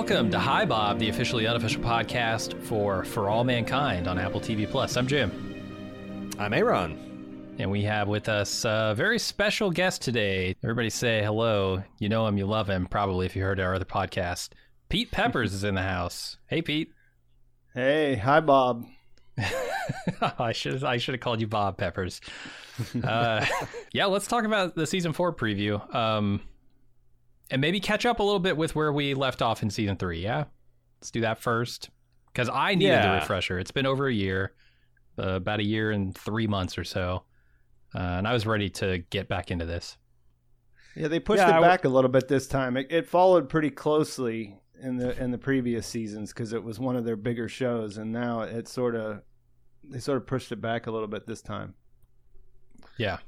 Welcome to Hi Bob, the officially unofficial podcast for For All Mankind on Apple TV Plus. I'm Jim. I'm Aaron. And we have with us a very special guest today. Everybody say hello. You know him, you love him, probably if you heard our other podcast. Pete Peppers is in the house. Hey, Pete. Hey, hi, Bob. I should I should have called you Bob Peppers. Uh, yeah, let's talk about the season four preview. Um, and maybe catch up a little bit with where we left off in season three. Yeah, let's do that first because I needed yeah. the refresher. It's been over a year, uh, about a year and three months or so, uh, and I was ready to get back into this. Yeah, they pushed yeah, it back w- a little bit this time. It, it, followed pretty closely in the in the previous seasons because it was one of their bigger shows, and now it sort of they sort of pushed it back a little bit this time. Yeah,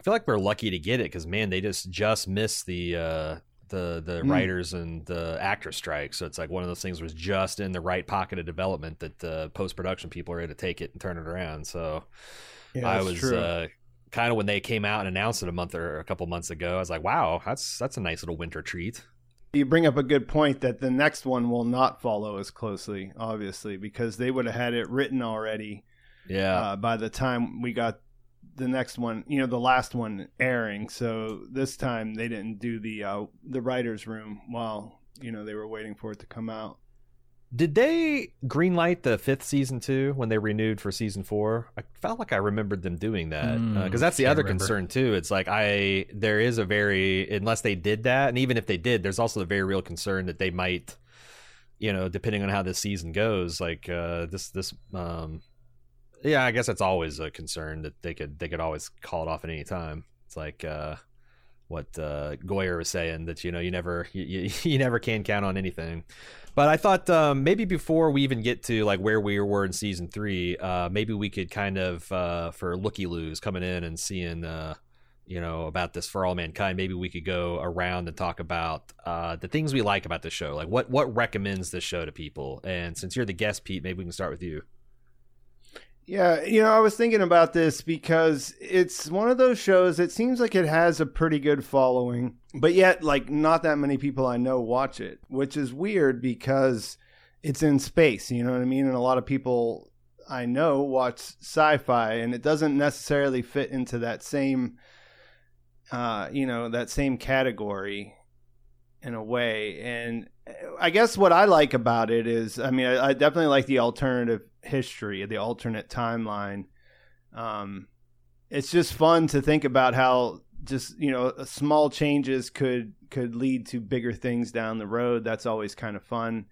I feel like we're lucky to get it because man, they just just missed the uh, the the mm. writers and the actor strike. So it's like one of those things was just in the right pocket of development that the post production people are going to take it and turn it around. So yeah, I was uh, kind of when they came out and announced it a month or a couple months ago. I was like, wow, that's that's a nice little winter treat. You bring up a good point that the next one will not follow as closely, obviously, because they would have had it written already. Yeah. Uh, by the time we got the next one, you know, the last one airing. So this time they didn't do the uh, the writers' room while you know they were waiting for it to come out. Did they greenlight the fifth season too when they renewed for season four? I felt like I remembered them doing that because mm, uh, that's the other remember. concern too. It's like I there is a very unless they did that, and even if they did, there's also a very real concern that they might, you know, depending on how this season goes, like uh, this this um, yeah, I guess that's always a concern that they could they could always call it off at any time. It's like uh, what uh, Goyer was saying that you know you never you, you, never can count on anything. But I thought um, maybe before we even get to like where we were in season three, uh, maybe we could kind of uh, for looky loos coming in and seeing uh, you know about this for all mankind. Maybe we could go around and talk about uh, the things we like about the show, like what what recommends this show to people. And since you're the guest, Pete, maybe we can start with you. Yeah, you know, I was thinking about this because it's one of those shows. It seems like it has a pretty good following, but yet, like, not that many people I know watch it, which is weird because it's in space. You know what I mean? And a lot of people I know watch sci-fi, and it doesn't necessarily fit into that same, uh, you know, that same category in a way. And I guess what I like about it is, I mean, I, I definitely like the alternative history, the alternate timeline. Um, it's just fun to think about how just you know small changes could could lead to bigger things down the road. That's always kind of fun.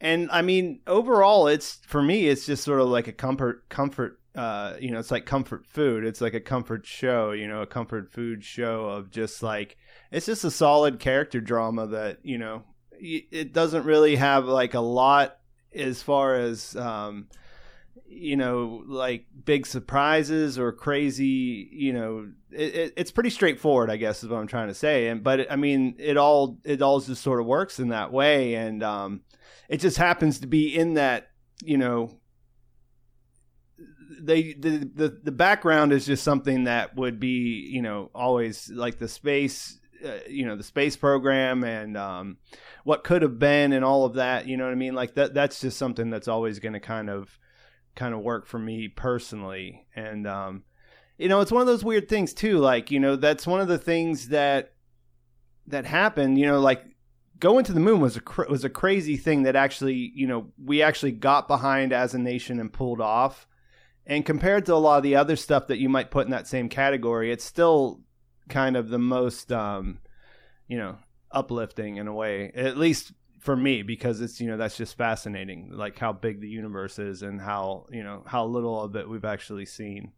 And I mean, overall, it's for me, it's just sort of like a comfort comfort. Uh, you know, it's like comfort food. It's like a comfort show. You know, a comfort food show of just like it's just a solid character drama that you know it doesn't really have like a lot as far as um, you know like big surprises or crazy you know it, it, it's pretty straightforward i guess is what i'm trying to say. And but i mean it all it all just sort of works in that way. And um, it just happens to be in that you know they the, the the background is just something that would be you know always like the space uh, you know the space program and um, what could have been and all of that you know what i mean? Like that that's just something that's always going to kind of kind of work for me personally. And um, you know it's one of those weird things too like you know that's one of the things that that happened you know like going to the moon was a cr- was a crazy thing that actually you know we actually got behind as a nation and pulled off. And compared to a lot of the other stuff that you might put in that same category it's still kind of the most um, you know uplifting in a way at least for me because it's you know that's just fascinating like how big the universe is and how you know how little of it we've actually seen.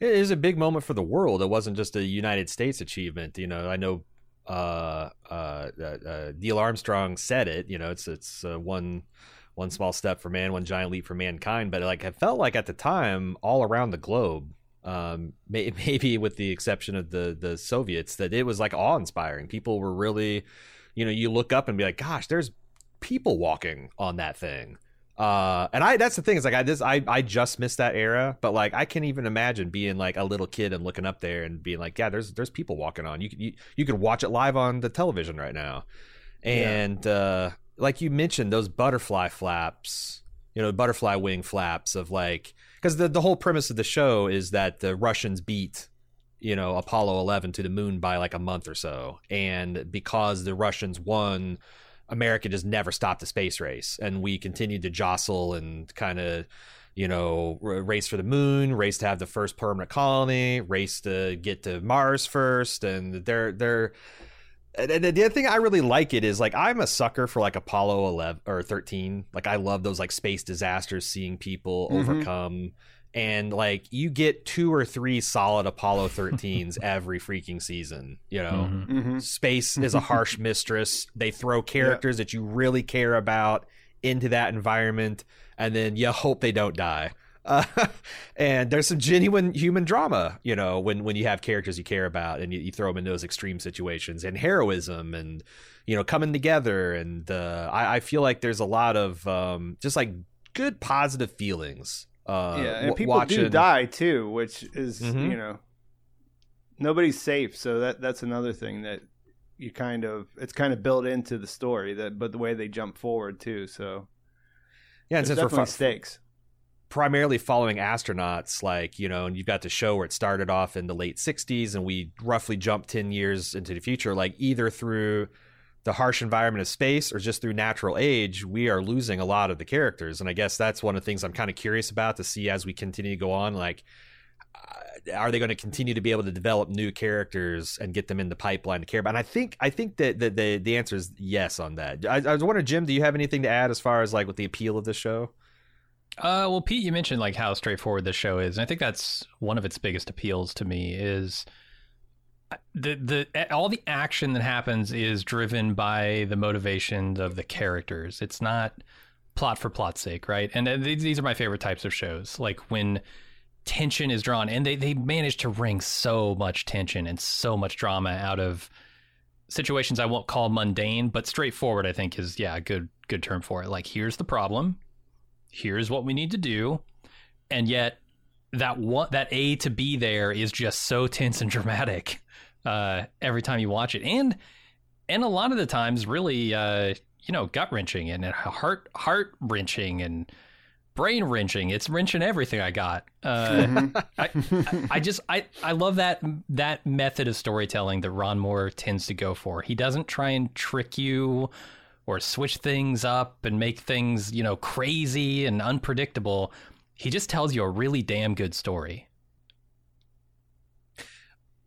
It is a big moment for the world. It wasn't just a united states achievement you know. I know uh, uh, uh, uh neil armstrong said it you know it's it's uh, one one small step for man one giant leap for mankind. But like i felt like at the time all around the globe um, maybe with the exception of the the Soviets, that it was like awe inspiring. People were really, you know, you look up and be like, gosh, there's people walking on that thing. Uh, and I that's the thing is like I this I I just missed that era, but like I can't even imagine being like a little kid and looking up there and being like, yeah, there's there's people walking on. You you you could watch it live on the television right now. and yeah. uh, like you mentioned, those butterfly flaps, you know, butterfly wing flaps of like because the the whole premise of the show is that the Russians beat you know Apollo 11 to the moon by like a month or so. And because the Russians won America just never stopped the space race. And we continued to jostle and kind of you know race for the moon race to have the first permanent colony race to get to Mars first. And they're they're and the other thing I really like it is like I'm a sucker for like Apollo 11 or 13 like I love those like space disasters seeing people mm-hmm. overcome and like you get two or three solid Apollo 13s every freaking season. You know, mm-hmm. Mm-hmm. space is a harsh mistress. They throw characters yeah. that you really care about into that environment, and then you hope they don't die. Uh, and there's some genuine human drama, you know, when when you have characters you care about and you, you throw them in those extreme situations, and heroism, and you know, coming together. And uh, I, I feel like there's a lot of um, just like good positive feelings uh, yeah, and people watching... do die too, which is mm-hmm. you know nobody's safe. So that that's another thing that you kind of it's kind of built into the story that, but the way they jump forward too. So yeah, and since definitely we're stakes primarily following astronauts like you know and you've got the show where it started off in the late 60s and we roughly jumped 10 years into the future like either through the harsh environment of space or just through natural age, we are losing a lot of the characters. And I guess that's one of the things I'm kind of curious about to see as we continue to go on. Like, uh, are they going to continue to be able to develop new characters and get them in the pipeline to care about? And I think I think that the the, the answer is yes on that. I, I was wondering, Jim, do you have anything to add as far as like with the appeal of the show? Uh, well, Pete, you mentioned like how straightforward this show is, and I think that's one of its biggest appeals to me is the the all the action that happens is driven by the motivations of the characters. It's not plot for plot's sake, right? And these are my favorite types of shows, like when tension is drawn, and they they manage to wring so much tension and so much drama out of situations I won't call mundane, but straightforward. I think is yeah a good good term for it. Like here's the problem, here's what we need to do, and yet that one that A to B there is just so tense and dramatic uh, every time you watch it, and and a lot of the times really uh, you know gut wrenching and heart heart wrenching and brain wrenching. It's wrenching everything I got. Uh, mm-hmm. I, I, just I I love that that method of storytelling that Ron Moore tends to go for. He doesn't try and trick you or switch things up and make things you know crazy and unpredictable. He just tells you a really damn good story.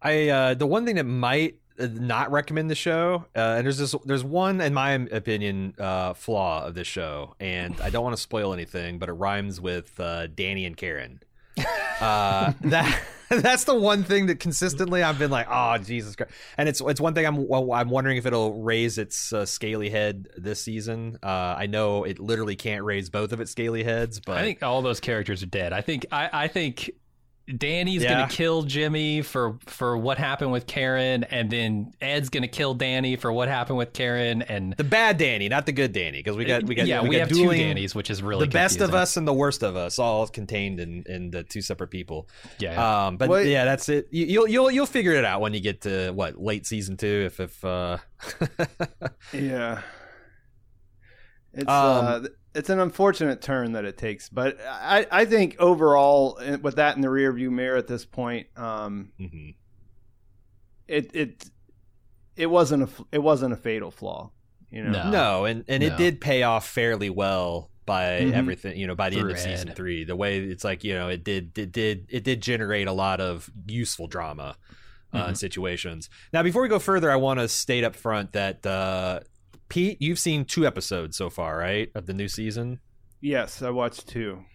I uh, the one thing that might uh, not recommend the show, uh, and there's this there's one in my opinion uh, flaw of this show, and I don't want to spoil anything, but it rhymes with uh, Danny and Karen. Uh, that that's the one thing that consistently I've been like, oh Jesus Christ, and it's it's one thing I'm well, I'm wondering if it'll raise its uh, scaly head this season. Uh, I know it literally can't raise both of its scaly heads, but I think all those characters are dead. I think I, I think Danny's yeah. gonna kill Jimmy for for what happened with Karen, and then Ed's gonna kill Danny for what happened with Karen, and the bad Danny, not the good Danny, because we got we got yeah we, we got have dueling, two Dannys, which is really the confusing. best of us and the worst of us, all contained in in the two separate people. Yeah, um, but well, yeah, that's it. You, you'll you'll you'll figure it out when you get to what late season two, if if uh... yeah, it's um, uh it's an unfortunate turn that it takes, but I, I think overall, eh, with that in the rearview mirror at this point, um, mm-hmm. it it it wasn't a it wasn't a fatal flaw, you know. No, no and and no. it did pay off fairly well by mm-hmm. everything, you know, by the Through end of season three. The way it's like, you know, it did it did it did generate a lot of useful drama. Uh, mm-hmm. situations. Now, before we go further, I want to state up front that uh, Pete, you've seen two episodes so far, right, of the new season? Yes, I watched two.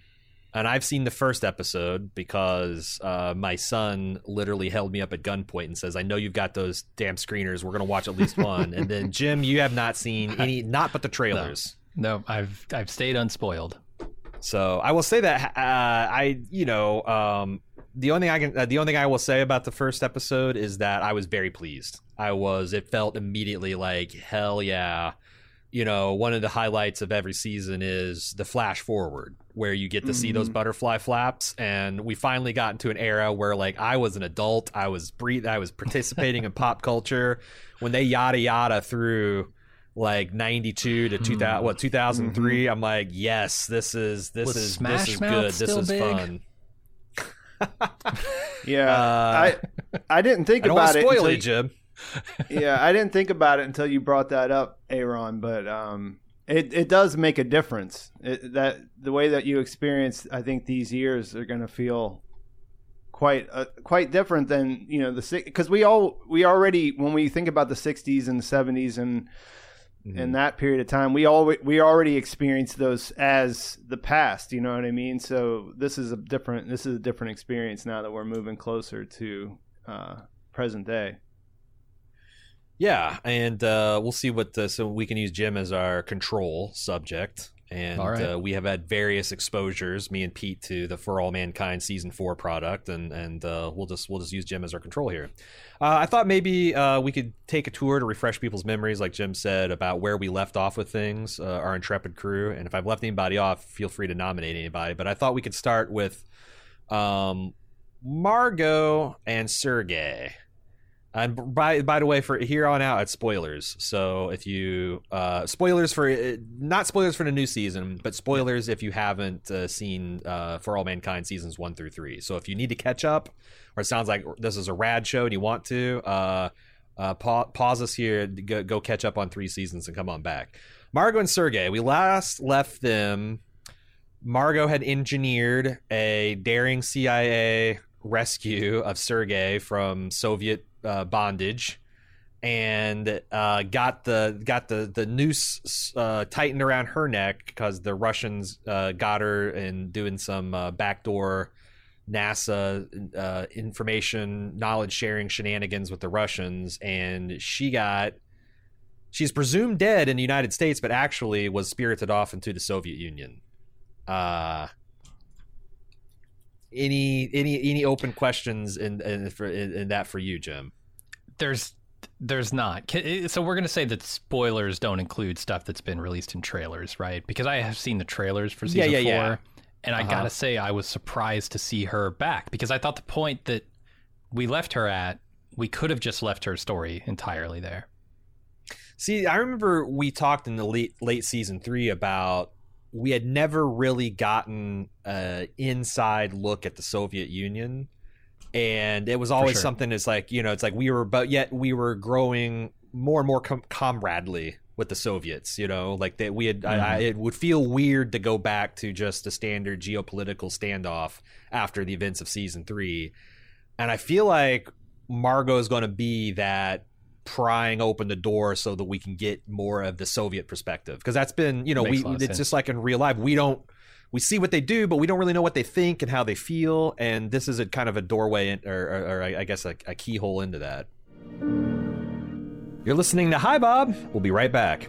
And I've seen the first episode because uh, my son literally held me up at gunpoint and says, "I know you've got those damn screeners. We're going to watch at least one." and then Jim, you have not seen any, not but the trailers. No, no I've I've stayed unspoiled. So I will say that uh, I, you know, um, the only thing I can, uh, the only thing I will say about the first episode is that I was very pleased. I was. It felt immediately like hell yeah. You know, one of the highlights of every season is the flash forward, where you get to mm-hmm. see those mm-hmm. butterfly flaps, and we finally got into an era where, like, I was an adult, I was breathe, I was participating in pop culture when they yada yada through like 92 to 2000 hmm. what 2003 mm-hmm. i'm like yes this is this Was is Smash this is Mouth good this is big? fun yeah uh, i i didn't think I about it spoil it until, jim yeah i didn't think about it until you brought that up aaron but um it, it does make a difference. It, that the way that you experience i think these years are going to feel quite uh, quite different than you know the because we all we already when we think about the 60s and the 70s and mm-hmm. in that period of time we all we already experienced those as the past you know what i mean? So this is a different this is a different experience now that we're moving closer to uh, present day yeah and uh, we'll see what the, so we can use jim as our control subject and right. uh, we have had various exposures, me and Pete, to the For All Mankind season four product, and and uh, we'll just we'll just use Jim as our control here. Uh, I thought maybe uh, we could take a tour to refresh people's memories, like Jim said, about where we left off with things, uh, our intrepid crew, and if I've left anybody off, feel free to nominate anybody. But I thought we could start with um, Margot and Sergey. And by by the way, for here on out, it's spoilers. So if you uh, spoilers for uh, not spoilers for the new season, but spoilers if you haven't uh, seen uh, For All Mankind seasons one through three. So if you need to catch up, or it sounds like this is a rad show and you want to, uh, uh, pa- pause us here, go, go catch up on three seasons and come on back. Margot and Sergey, we last left them. Margot had engineered a daring CIA rescue of Sergey from Soviet uh, bondage and uh, got the got the the noose uh, tightened around her neck because the Russians uh, got her and doing some uh, backdoor NASA uh, information knowledge sharing shenanigans with the Russians, and she got she's presumed dead in the United States, but actually was spirited off into the Soviet Union. Any any any open questions in in, for, in, in that for you, Jim? There's there's not. Eh, so we're going to say that spoilers don't include stuff that's been released in trailers, right? Because I have seen the trailers for season yeah, yeah, four, yeah. and I uh-huh. gotta say I was surprised to see her back because I thought the point that we left her at, we could have just left her story entirely there. See, I remember we talked in the late late season three about we had never really gotten an inside look at the Soviet Union. And it was always sure. something that's like, you know, it's like we were, but yet we were growing more and more com- comradely with the Soviets, you know, like that we had, mm-hmm. I, I, it would feel weird to go back to just a standard geopolitical standoff after the events of season three. And I feel like Margot is going to be that prying open the door so that we can get more of the Soviet perspective because that's been you know Makes we it's sense. just like in real life we don't we see what they do but we don't really know what they think and how they feel and this is a kind of a doorway in, or, or, or I guess a, a keyhole into that. You're listening to Hi Bob. We'll be right back.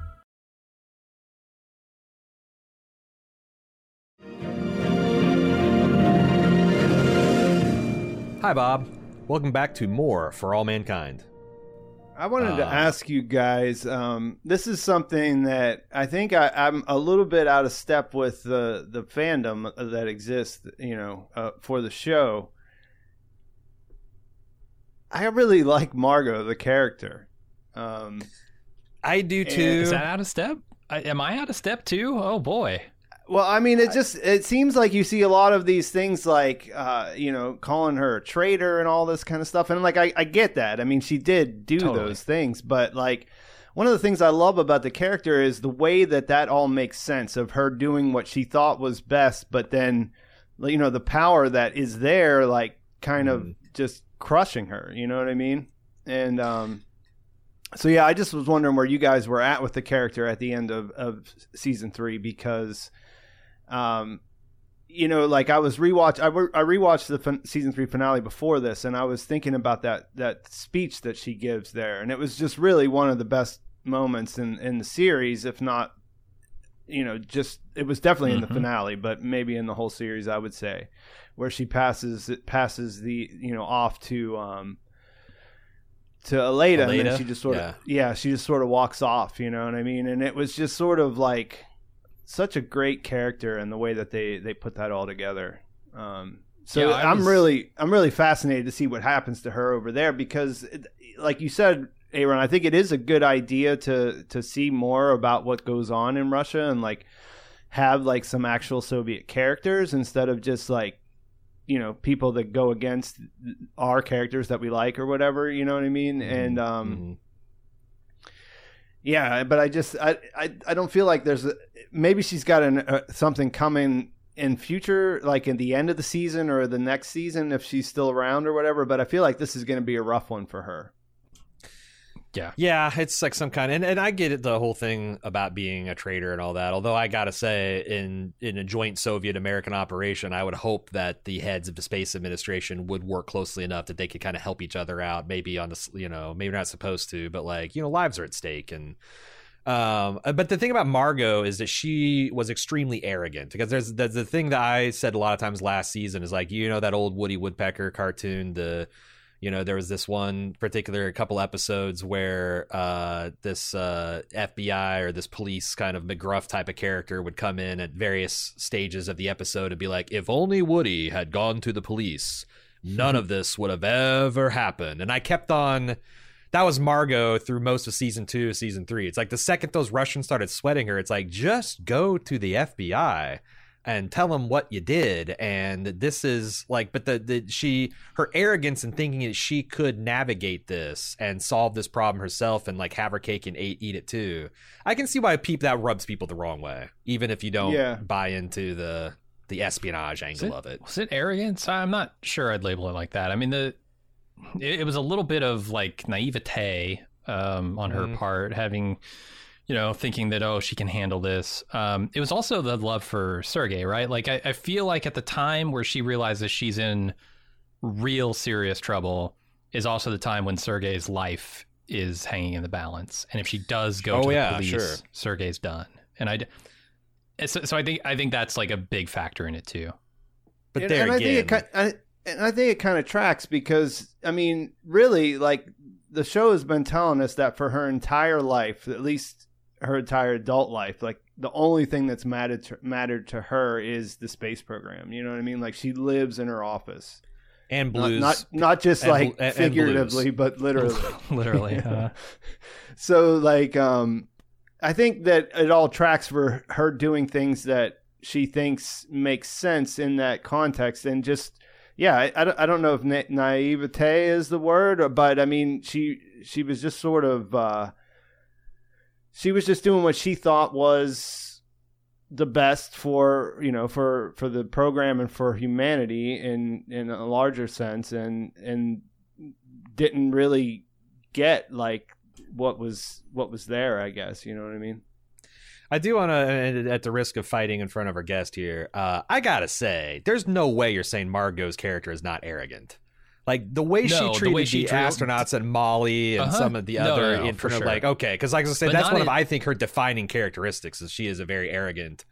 Hi, Bob. Welcome back to more for all mankind. I wanted uh, to ask you guys. Um, this is something that I think I, am a little bit out of step with the the fandom that exists. You know, uh, for the show. I really like Margot, the character. Um, I do too. Is that out of step? I, am I out of step too? Oh boy. Well, I mean, it just it seems like you see a lot of these things, like uh, you know, calling her a traitor and all this kind of stuff. And like, I, I get that. I mean, she did do totally. those things, but like, one of the things I love about the character is the way that that all makes sense of her doing what she thought was best, but then, you know, the power that is there, like, kind mm. of just crushing her. You know what I mean? And um, so yeah, I just was wondering where you guys were at with the character at the end of of season three because um, you know, like I was rewatch. I, re- I rewatched the fin- season three finale before this, and I was thinking about that that speech that she gives there, and it was just really one of the best moments in in the series, if not, you know, just it was definitely mm-hmm. in the mm-hmm. finale, but maybe in the whole series, I would say, where she passes it passes the you know off to um to Aleida? and then she just sort yeah. of yeah, she just sort of walks off, you know what I mean? And it was just sort of like such a great character and the way that they they put that all together. Um, so yeah, I'm was... really I'm really fascinated to see what happens to her over there because, it, like you said, Aaron, I think it is a good idea to to see more about what goes on in Russia and like have like some actual Soviet characters instead of just like you know people that go against our characters that we like or whatever. You know what I mean? Mm-hmm. And um, mm-hmm yeah, but I just I I, I don't feel like there's a, maybe she's got an, uh, something coming in future, like in the end of the season or the next season if she's still around or whatever. But I feel like this is going to be a rough one for her. Yeah. Yeah, it's like some kind of, and, and I get it the whole thing about being a traitor and all that. Although I gotta say, in in a joint Soviet American operation, I would hope that the heads of the space administration would work closely enough that they could kind of help each other out, maybe on the you know, maybe not supposed to, but like, you know, lives are at stake and um, uh, but the thing about Margot is that she was extremely arrogant because there's, there's the thing that I said a lot of times last season is like you know that old Woody Woodpecker cartoon the you know there was this one particular couple episodes where uh, this uh, fbi or this police kind of mcgruff type of character would come in at various stages of the episode and be like if only woody had gone to the police none of this would have ever happened. And i kept on that was Margot through most of season two, season three. It's like the second those Russians started sweating her, it's like just go to the FBI and tell them what you did. And this is like but the, the she her arrogance and thinking that she could navigate this and solve this problem herself and like have her cake and eat, eat it too. I can see why peep that rubs people the wrong way even if you don't yeah. buy into the the espionage angle it, of it. was it arrogance? I'm not sure i'd label it like that. I mean the it, it was a little bit of like naivete um, on her mm. part having you know, thinking that oh she can handle this. Um, it was also the love for Sergey, right? Like I, I feel like at the time where she realizes she's in real serious trouble is also the time when Sergey's life is hanging in the balance, and if she does go oh, to the police, sure. Sergei's done. And I, so, so I think I think that's like a big factor in it too. But and, there and again, I think it, I, and I think it kind of tracks because I mean, really, like the show has been telling us that for her entire life, at least her entire adult life. Like the only thing that's mattered to, mattered to her is the space program. You know what I mean? Like she lives in her office. And blues, not not, not just and, like and, figuratively, and but literally, literally. Uh. so, like, um, I think that it all tracks for her doing things that she thinks makes sense in that context, and just yeah, I, I, don't know if na- naivete is the word, but I mean, she she was just sort of uh, she was just doing what she thought was the best for you know for for the program and for humanity in in a larger sense and and didn't really get like what was what was there i guess you know what i mean I do want to, at the risk of fighting in front of our guest here, uh, I gotta say, there's no way you're saying Margot's character is not arrogant. Like the way no, she treated the, way she the astronauts and Molly and uh-huh. some of the no, other no, no, sure. like okay, because like I said, but that's one in... of I think her defining characteristics is she is a very arrogant,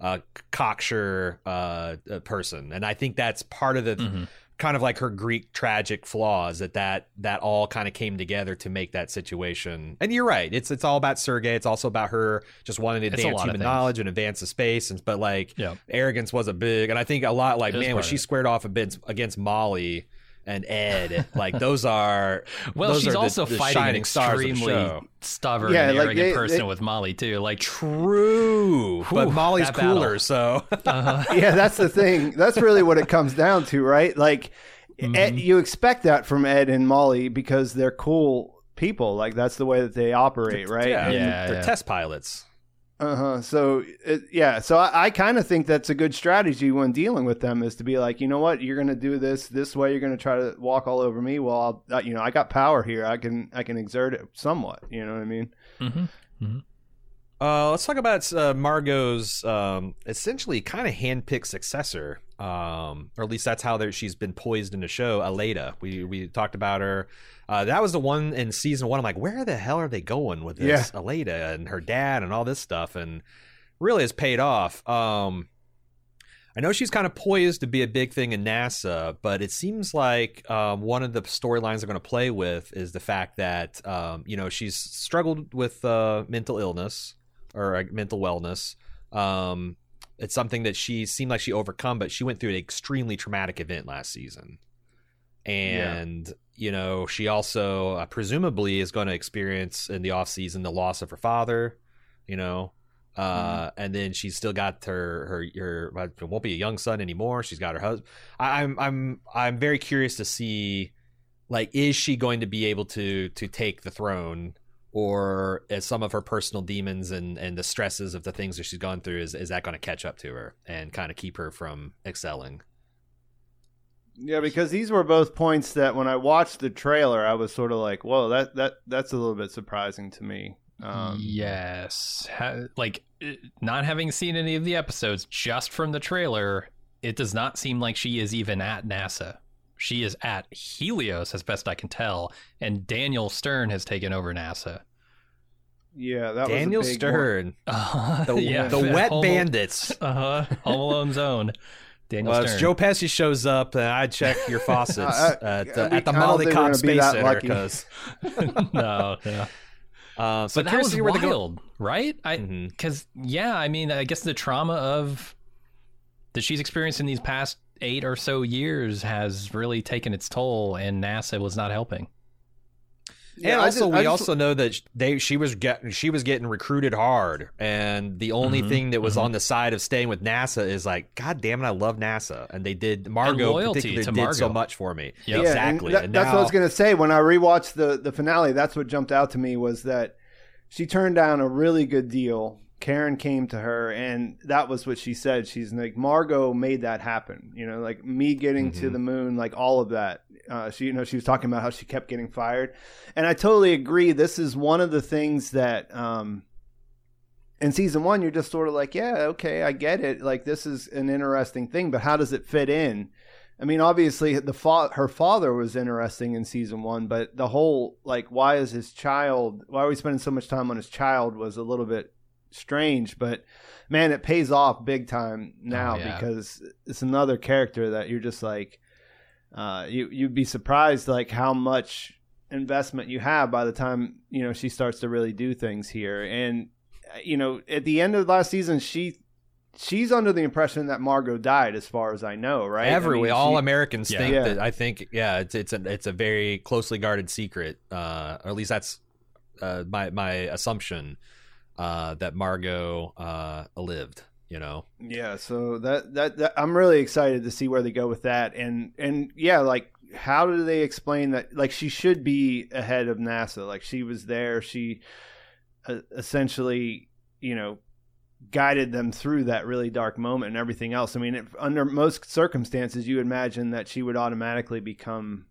uh, cocksure uh, person, and I think that's part of the mm-hmm. Kind of like her Greek tragic flaws that that that all kind of came together to make that situation. And you're right, it's it's all about Sergei. It's also about her just wanting to advance human knowledge and advance the space. And but like yeah. arrogance was a big, and I think a lot like man when she squared off a bit against Molly and Ed. Like those are well, those she's are also the, the fighting an extremely stubborn yeah, and like arrogant they, person they, with Molly too. Like true, whew, but Molly's cooler. Battle. So uh-huh. yeah, that's the thing. That's really what it comes down to, right? Like mm-hmm. Ed, you expect that from Ed and Molly because they're cool people. Like that's the way that they operate, right? Yeah, yeah they're yeah. test pilots. Uh huh. So it, yeah, so I, I kind of think that's a good strategy when dealing with them is to be like, you know what, you're going to do this this way. You're going to try to walk all over me. Well, I'll, uh, you know, I got power here. I can I can exert it somewhat. You know what I mean? Mm-hmm. Mm-hmm. Uh, let's talk about uh, Margot's um, essentially kind of handpicked successor, um, or at least that's how she's been poised in the show. Aleida, we we talked about her. Uh, that was the one in season one. I'm like, where the hell are they going with this yeah. Aleida and her dad and all this stuff? And really has paid off. Um, I know she's kind of poised to be a big thing in NASA, but it seems like um, one of the storylines they're going to play with is the fact that um, you know she's struggled with uh, mental illness or mental wellness. Um, it's something that she seemed like she overcome, but she went through an extremely traumatic event last season, and yeah. you know she also uh, presumably is going to experience in the off season the loss of her father. You know, uh, mm-hmm. and then she's still got her her her it won't be a young son anymore. She's got her husband. I, I'm I'm I'm very curious to see, like, is she going to be able to to take the throne, or as some of her personal demons and and the stresses of the things that she's gone through is is that going to catch up to her and kind of keep her from excelling? Yeah, because these were both points that when I watched the trailer, I was sort of like, "Whoa, that that that's a little bit surprising to me." Um, yes, ha- like uh, not having seen any of the episodes, just from the trailer, it does not seem like she is even at NASA. She is at Helios, as best I can tell, and Daniel Stern has taken over NASA. Yeah, that Daniel was Stern, uh, the, yeah, the wet Home, bandits, uh huh, Home Alone's own. Daniel well, Stern. Joe Pesci shows up, and I check your faucets at, the, at the Molly Cobb Space Center because no, yeah. Uh, so but that was wild, right? I because mm-hmm. yeah, I mean, I guess the trauma of that she's experienced in these past eight or so years has really taken its toll, and NASA was not helping. Yeah, and also just, we just, also know that they she was getting she was getting recruited hard, and the only mm-hmm, thing that was mm-hmm. on the side of staying with NASA is like, God damn it, I love NASA, and they did Margot particularly did Margot. so much for me. Yep. Yeah, exactly. That, and that's now, what I was gonna say when I rewatched the the finale. That's what jumped out to me was that she turned down a really good deal Karen came to her, and that was what she said. She's like, Margot made that happen. You know, like me getting mm-hmm. to the moon, like all of that. Uh, she, you know, she was talking about how she kept getting fired, and I totally agree. This is one of the things that, um, in season one, you're just sort of like, yeah, okay, I get it. Like this is an interesting thing, but how does it fit in? I mean, obviously, the fa- her father was interesting in season one, but the whole like, why is his child? Why are we spending so much time on his child? Was a little bit strange, but man, it pays off big time now oh, yeah. because it's another character that you're just like, uh, you you'd be surprised like how much investment you have by the time you know she starts to really do things here, and uh, you know at the end of the last season she. She's under the impression that Margot died, as far as I know, right? Everywhere, I mean, all she, Americans yeah. think yeah. that. I think, yeah, it's it's a it's a very closely guarded secret, uh, or at least that's uh, my my assumption uh, that Margot uh, lived. You know. Yeah. So that, that that I'm really excited to see where they go with that, and and yeah, like how do they explain that? Like she should be ahead of NASA. Like she was there. She uh, essentially, you know, guided them through that really dark moment and everything else. I mean, under most circumstances, you imagine that she would automatically become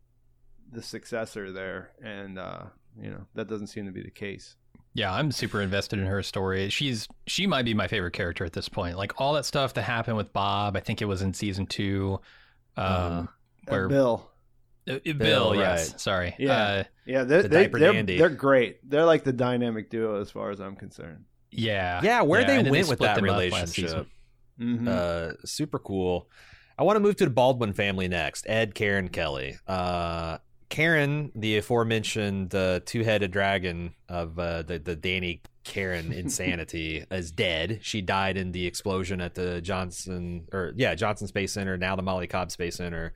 the successor there, and uh, you know that doesn't seem to be the case. Yeah, I'm super invested in her story. She's she might be my favorite character at this point. Like all that stuff that happened with Bob, I think it was in season two. Um, uh, where Bill, uh, uh Bill, Bill, yes, right. sorry, yeah, uh, yeah, they're, the they, they're, they're great. They're like the dynamic duo as far as I'm concerned. Yeah, yeah, where yeah, they went with that relationship, mm-hmm. uh, super cool. I want to move to the Baldwin family next. Ed, Karen, Kelly. Uh, Karen, the aforementioned uh, two-headed dragon of uh, the the Danny Karen insanity, is dead. She died in the explosion at the Johnson or yeah Johnson Space Center, now the Molly Cobb Space Center.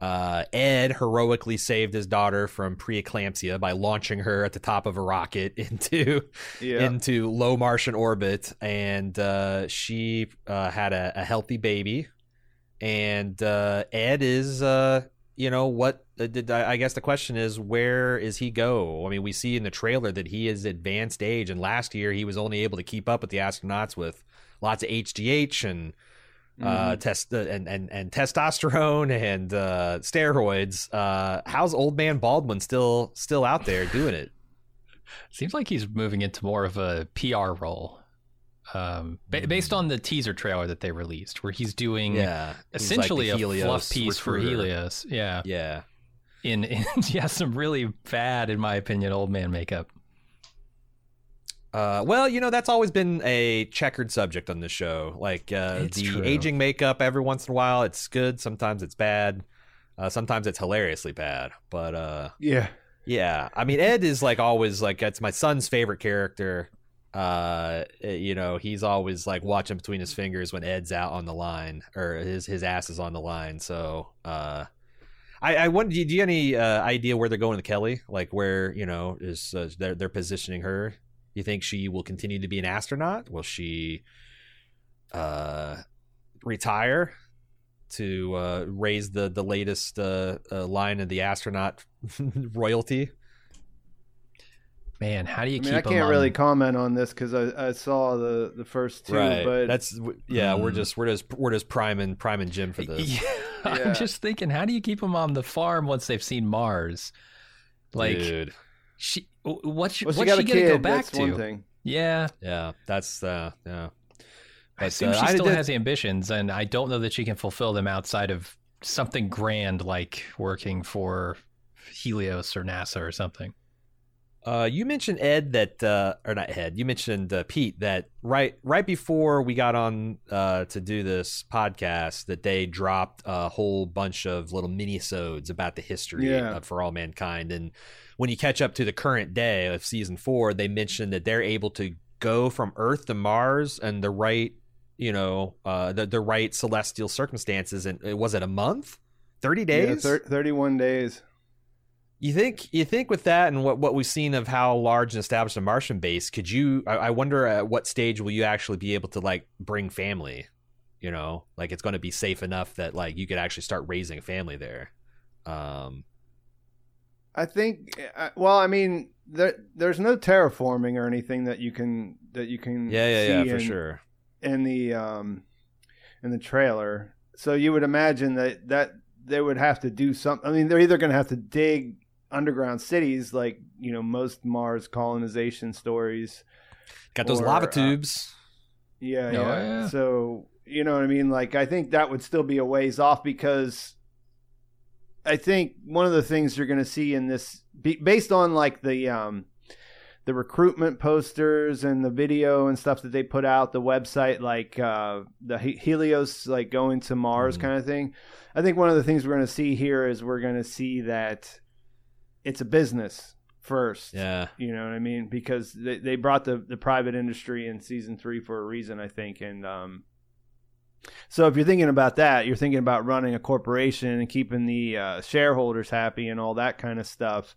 Uh, Ed heroically saved his daughter from preeclampsia by launching her at the top of a rocket into yeah. into low Martian orbit, and uh, she uh, had a, a, healthy baby. And uh, Ed is uh, you know what uh, did I guess the question is where is he go? I mean, we see in the trailer that he is advanced age, and last year he was only able to keep up with the astronauts with lots of HGH and uh, mm-hmm. uh, test uh, and, and and testosterone and uh, steroids. Uh, how's old man Baldwin still still out there doing it? Seems like he's moving into more of a PR role. Um, ba- based on the teaser trailer that they released, where he's doing Yeah, he's like essentially a fluff piece for. Helios. Yeah, Yeah, in, in yeah, some really bad, in my opinion, old man makeup. Uh, well, you know that's always been a checkered subject on this show. Like uh, It's the true. aging makeup, every once in a while it's good. Sometimes it's bad. Uh, sometimes it's hilariously bad. But uh, Yeah. yeah, I mean Ed is like always like it's my son's favorite character. Uh, you know he's always like watching between his fingers when Ed's out on the line or his his ass is on the line. So uh. I, I wonder. Do you, do you have any uh, idea where they're going with Kelly? Like where you know is uh, they're they're positioning her? You think she will continue to be an astronaut? Will she uh, retire to uh, raise the the latest uh, uh, line of the astronaut royalty? Man, how do you I keep mean, I can't on- really comment on this because I, I saw the, the first two, but That's yeah. We're Hmm. just we're just we're just priming priming Jim for this. Yeah, Yeah. I'm just thinking, how do you keep them on the farm once they've seen Mars? Like, Dude. she, what, she, well, she what's she gonna kid. go back that's to? thing. Yeah, Yeah, that's uh yeah. I But, assume uh, she still did- has ambitions, and I don't know that she can fulfill them outside of something grand like working for Helios or NASA or something. Uh, you mentioned Ed that, uh, or not Ed. You mentioned uh, Pete that right right before we got on uh, to do this podcast, that they dropped a whole bunch of little mini-sodes about the history Yeah. of For All Mankind. And when you catch up to the current day of season four, they mentioned that they're able to go from Earth to Mars and the right, you know, uh, the the right celestial circumstances. And was it a month, thirty Yeah, days? thir- 31 days. You think you think with that and what what we've seen of how large and established a Martian base, could you? I, I wonder at what stage will you actually be able to like bring family? You know, like it's going to be safe enough that like you could actually start raising a family there. Um, I think. uh, Well, I mean, there, there's no terraforming or anything that you can that you can. yeah, yeah, yeah, see for in, sure. in the um in the trailer. So you would imagine that that they would have to do something. I mean, they're either going to have to dig underground cities, like you know most Mars colonization stories. Got those or, lava uh, tubes. Yeah, Oh, yeah. yeah. So you know what I mean? Like I think that would still be a ways off because I think one of the things you're going to see in this, be, based on like the um the recruitment posters and the video and stuff that they put out, the website, like uh, the Helios, like going to Mars Mhm. kind of thing. I think one of the things we're going to see here is we're going to see that it's a business first. Yeah, You know what I mean? Because they, they brought the, the private industry in season three for a reason, I think. And um, so if you're thinking about that, you're thinking about running a corporation and keeping the uh, shareholders happy and all that kind of stuff.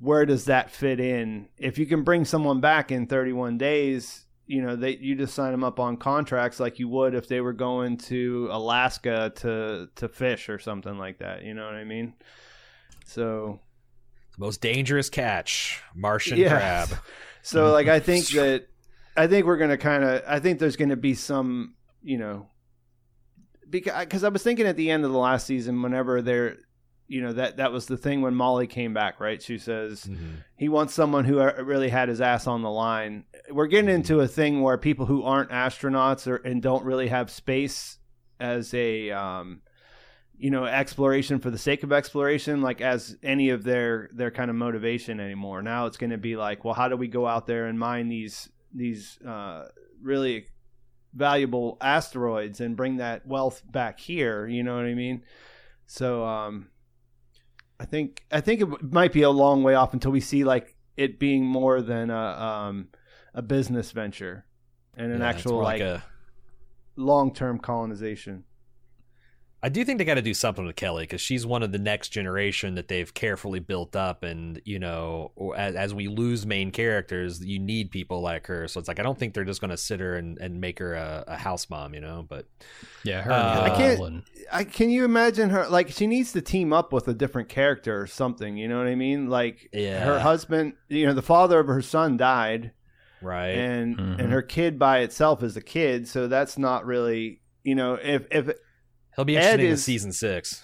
Where does that fit in? If you can bring someone back in 31 days, you know, they you just sign them up on contracts like you would if they were going to Alaska to to fish or something like that. You know what I mean? So the most dangerous catch, Martian Yeah. crab. So like I think that I think we're gonna kind of I think there's gonna be some you know because I was thinking at the end of the last season whenever they're you know that that was the thing when Molly came back right she says Mhm. he wants someone who uh, really had his ass on the line. We're getting into a thing where people who aren't astronauts or and don't really have space as a um, you know exploration for the sake of exploration, like as any of their their kind of motivation anymore. Now it's going to be like, well, how do we go out there and mine these these uh, really valuable asteroids and bring that wealth back here? You know what I mean? So um, I think I think it might be a long way off until we see like it being more than a um, a business venture and an Yeah, actual more like, a long term colonization. I do think they got to do something with Kelly because she's one of the next generation that they've carefully built up, and you know, as, as we lose main characters, you need people like her. So it's like I don't think they're just going to sit her and, and make her a, a house mom, you know. But Yeah, her. Uh, I can't- I can you imagine her like she needs to team up with a different character or something. You know what I mean? Like Yeah. her husband, you know, the father of her son died, right, and Mhm. and her kid by itself is a kid, so that's not really you know if if he'll be Ed interesting in is- season six.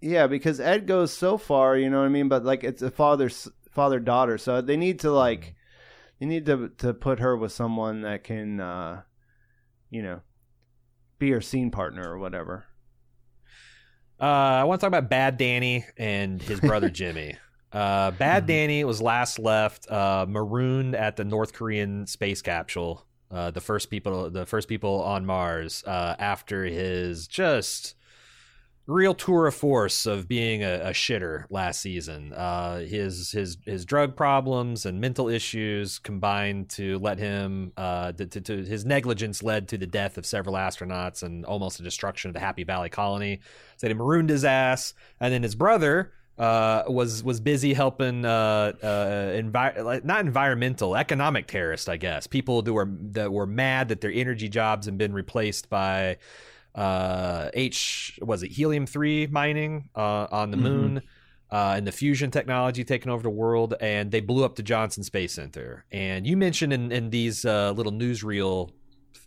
Yeah, because Ed goes so far, you know what I mean. But like, it's a father father daughter. So they need to like they need to to put her with someone that can uh you know be her scene partner or whatever. Uh, I want to talk about Bad Danny and his brother Jimmy. Uh, Bad mm-hmm. Danny was last left uh, marooned at the North Korean space capsule. Uh, the first people, the first people on Mars, uh, after his just real tour of force of being a, a shitter last season. Uh, his his his drug problems and mental issues combined to let him uh, to, to, to, his negligence led to the death of several astronauts and almost the destruction of the Happy Valley colony. So they marooned his ass, and then his brother. Uh, was was busy helping uh, uh, envi- not environmental economic terrorists I guess people that were that were mad that their energy jobs had been replaced by uh, H was it helium three mining uh, on the mm-hmm. moon. Uh, and the fusion technology taking over the world, and they blew up the Johnson Space Center. And you mentioned in, in these uh, little newsreel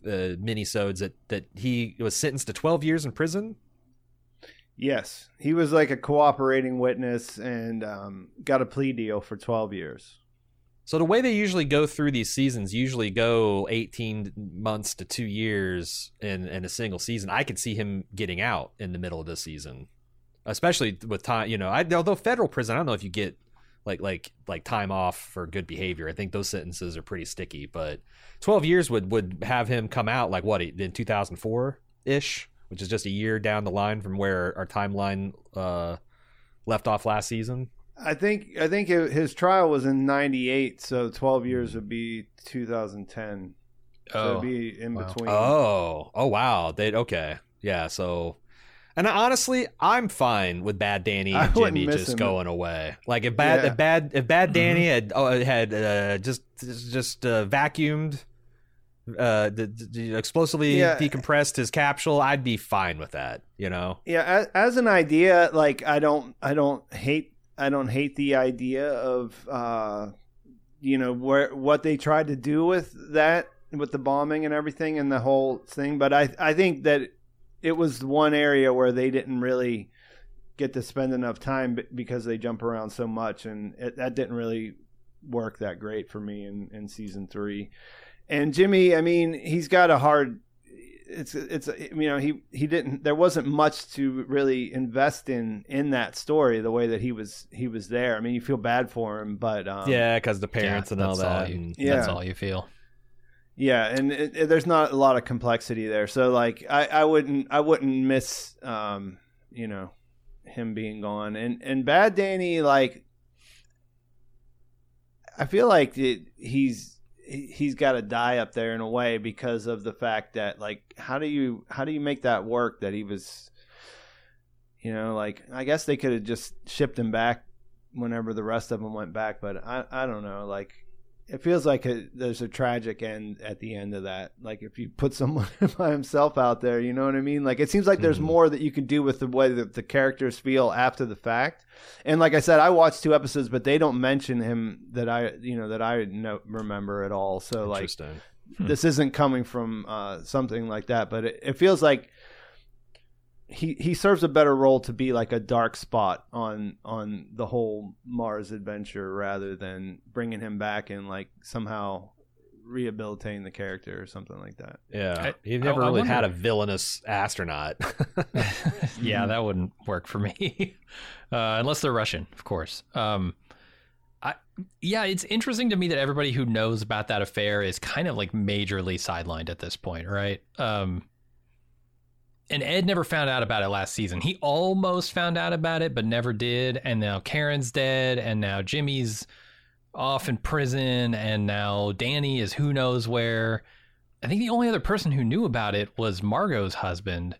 uh, minisodes that that he was sentenced to 12 years in prison. Yes, he was like a cooperating witness and um, got a plea deal for 12 years. So the way they usually go through these seasons usually go 18 months to 2 years in in a single season. I could see him getting out in the middle of the season. Especially with time, you know, I although federal prison, I don't know if you get like like like time off for good behavior. I think those sentences are pretty sticky, but 12 years would would have him come out like what in 2004 ish, which is just a year down the line from where our timeline uh left off last season. I think I think his trial was in '98, so 12 years would be 2010. Oh, so it'd be in wow. between. Oh, oh wow. They okay, yeah. So, and honestly, I'm fine with Bad Danny and Jimmy just him. going away. Like if bad, yeah. if bad, if Bad mm-hmm. Danny had oh, had uh, just just uh, vacuumed uh explosively yeah. decompressed his capsule i'd be fine with that you know yeah as, as, an idea like i don't i don't hate I don't hate the idea of uh, you know where what they tried to do with that with the bombing and everything and the whole thing, but I I think that it was one area where they didn't really get to spend enough time because they jump around so much, and it, that didn't really work that great for me in in season three. And Jimmy, I mean, he's got a hard it's it's you know he he didn't there wasn't much to really invest in in that story the way that he was he was there. I mean, you feel bad for him, but um, yeah, because the parents yeah, and all that. All you, and, yeah, that's all you feel. Yeah, and it, it, there's not a lot of complexity there. So like, I, I wouldn't I wouldn't miss um you know him being gone and and Bad Danny like I feel like it, he's he's got to die up there in a way because of the fact that like how do you how do you make that work that he was you know like i guess they could have just shipped him back whenever the rest of them went back but i i don't know like it feels like a, there's a tragic end at the end of that. Like if you put someone by himself out there, you know what I mean? Like it seems like there's mm-hmm. more that you can do with the way that the characters feel after the fact. And like I said, I watched two episodes, but they don't mention him that I, you know, that I know, remember at all. So like, hmm. this isn't coming from uh, something like that, but it, it feels like he he serves a better role to be like a dark spot on on the whole Mars adventure rather than bringing him back and like somehow rehabilitating the character or something like that. Yeah, he never I, really had a villainous astronaut. yeah, that wouldn't work for me, uh, unless they're Russian, of course. Um, I, yeah, it's interesting to me that everybody who knows about that affair is kind of like majorly sidelined at this point, right? Um, and Ed never found out about it last season. He almost found out about it, but never did. And now Karen's dead, and now Jimmy's off in prison, and now Danny is who knows where. I think the only other person who knew about it was Margo's husband,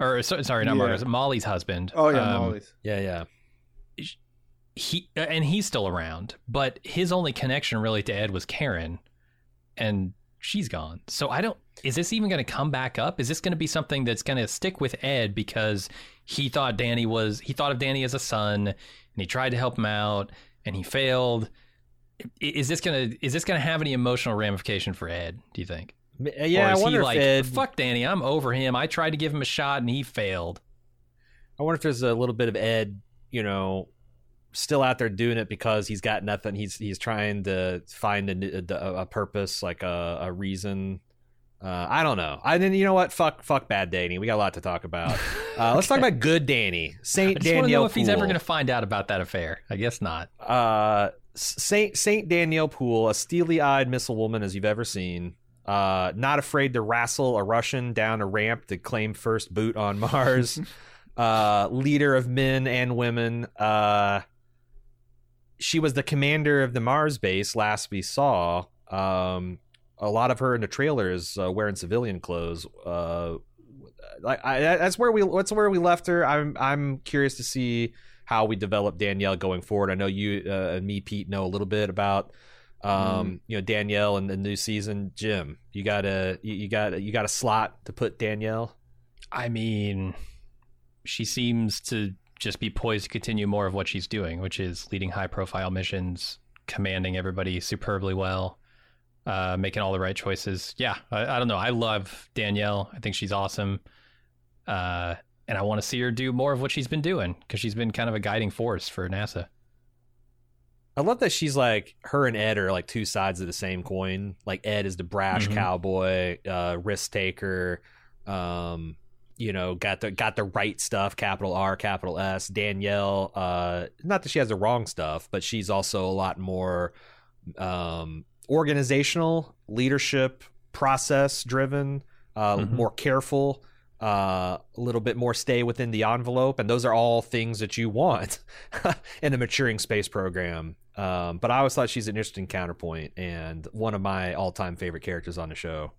or sorry, not yeah. Margo's, Molly's husband. Oh yeah, um, Molly's. Yeah, yeah. He and he's still around, but his only connection really to Ed was Karen, and she's gone. So I don't. Is this even going to come back up? Is this going to be something that's going to stick with Ed because he thought Danny was he thought of Danny as a son and he tried to help him out and he failed? Is this gonna is this gonna have any emotional ramification for Ed? Do you think? Uh, yeah, I wonder he like, Ed... fuck Danny, I'm over him. I tried to give him a shot and he failed. I wonder if there's a little bit of Ed, you know, still out there doing it because he's got nothing. He's he's trying to find a, a, a purpose, like a, a reason. Uh, I don't know. I then you know what? Fuck, fuck bad Danny. We got a lot to talk about. Uh, let's talk about good Danny, Saint Danielle. Know if he's ever going to find out about that affair. I guess not. Uh, Saint Saint Danielle Poole, a steely-eyed missile woman as you've ever seen. Uh, not afraid to wrestle a Russian down a ramp to claim first boot on Mars. uh, leader of men and women. Uh, she was the commander of the Mars base last we saw. Um, a lot of her in the trailers uh, wearing civilian clothes. Uh, like I, that's where we that's where we left her. I'm I'm curious to see how we develop Danielle going forward. I know you uh, and me, Pete, know a little bit about um, mm. you know Danielle and the new season. Jim, you got a you, you got you got a slot to put Danielle. I mean, she seems to just be poised to continue more of what she's doing, which is leading high profile missions, commanding everybody superbly well, uh, making all the right choices. Yeah, I, I, don't know. I love Danielle. I think she's awesome. Uh, and I want to see her do more of what she's been doing because she's been kind of a guiding force for NASA. I love that she's like her and Ed are like two sides of the same coin. Like Ed is the brash mm-hmm. cowboy, uh, risk taker, um, you know, got the got the right stuff, capital R, capital S. Danielle, uh, not that she has the wrong stuff, but she's also a lot more um, organizational, leadership, process driven, uh, mm-hmm. more careful, uh, a little bit more stay within the envelope, and those are all things that you want in a maturing space program. Um, but I always thought she's an interesting counterpoint and one of my all time favorite characters on the show.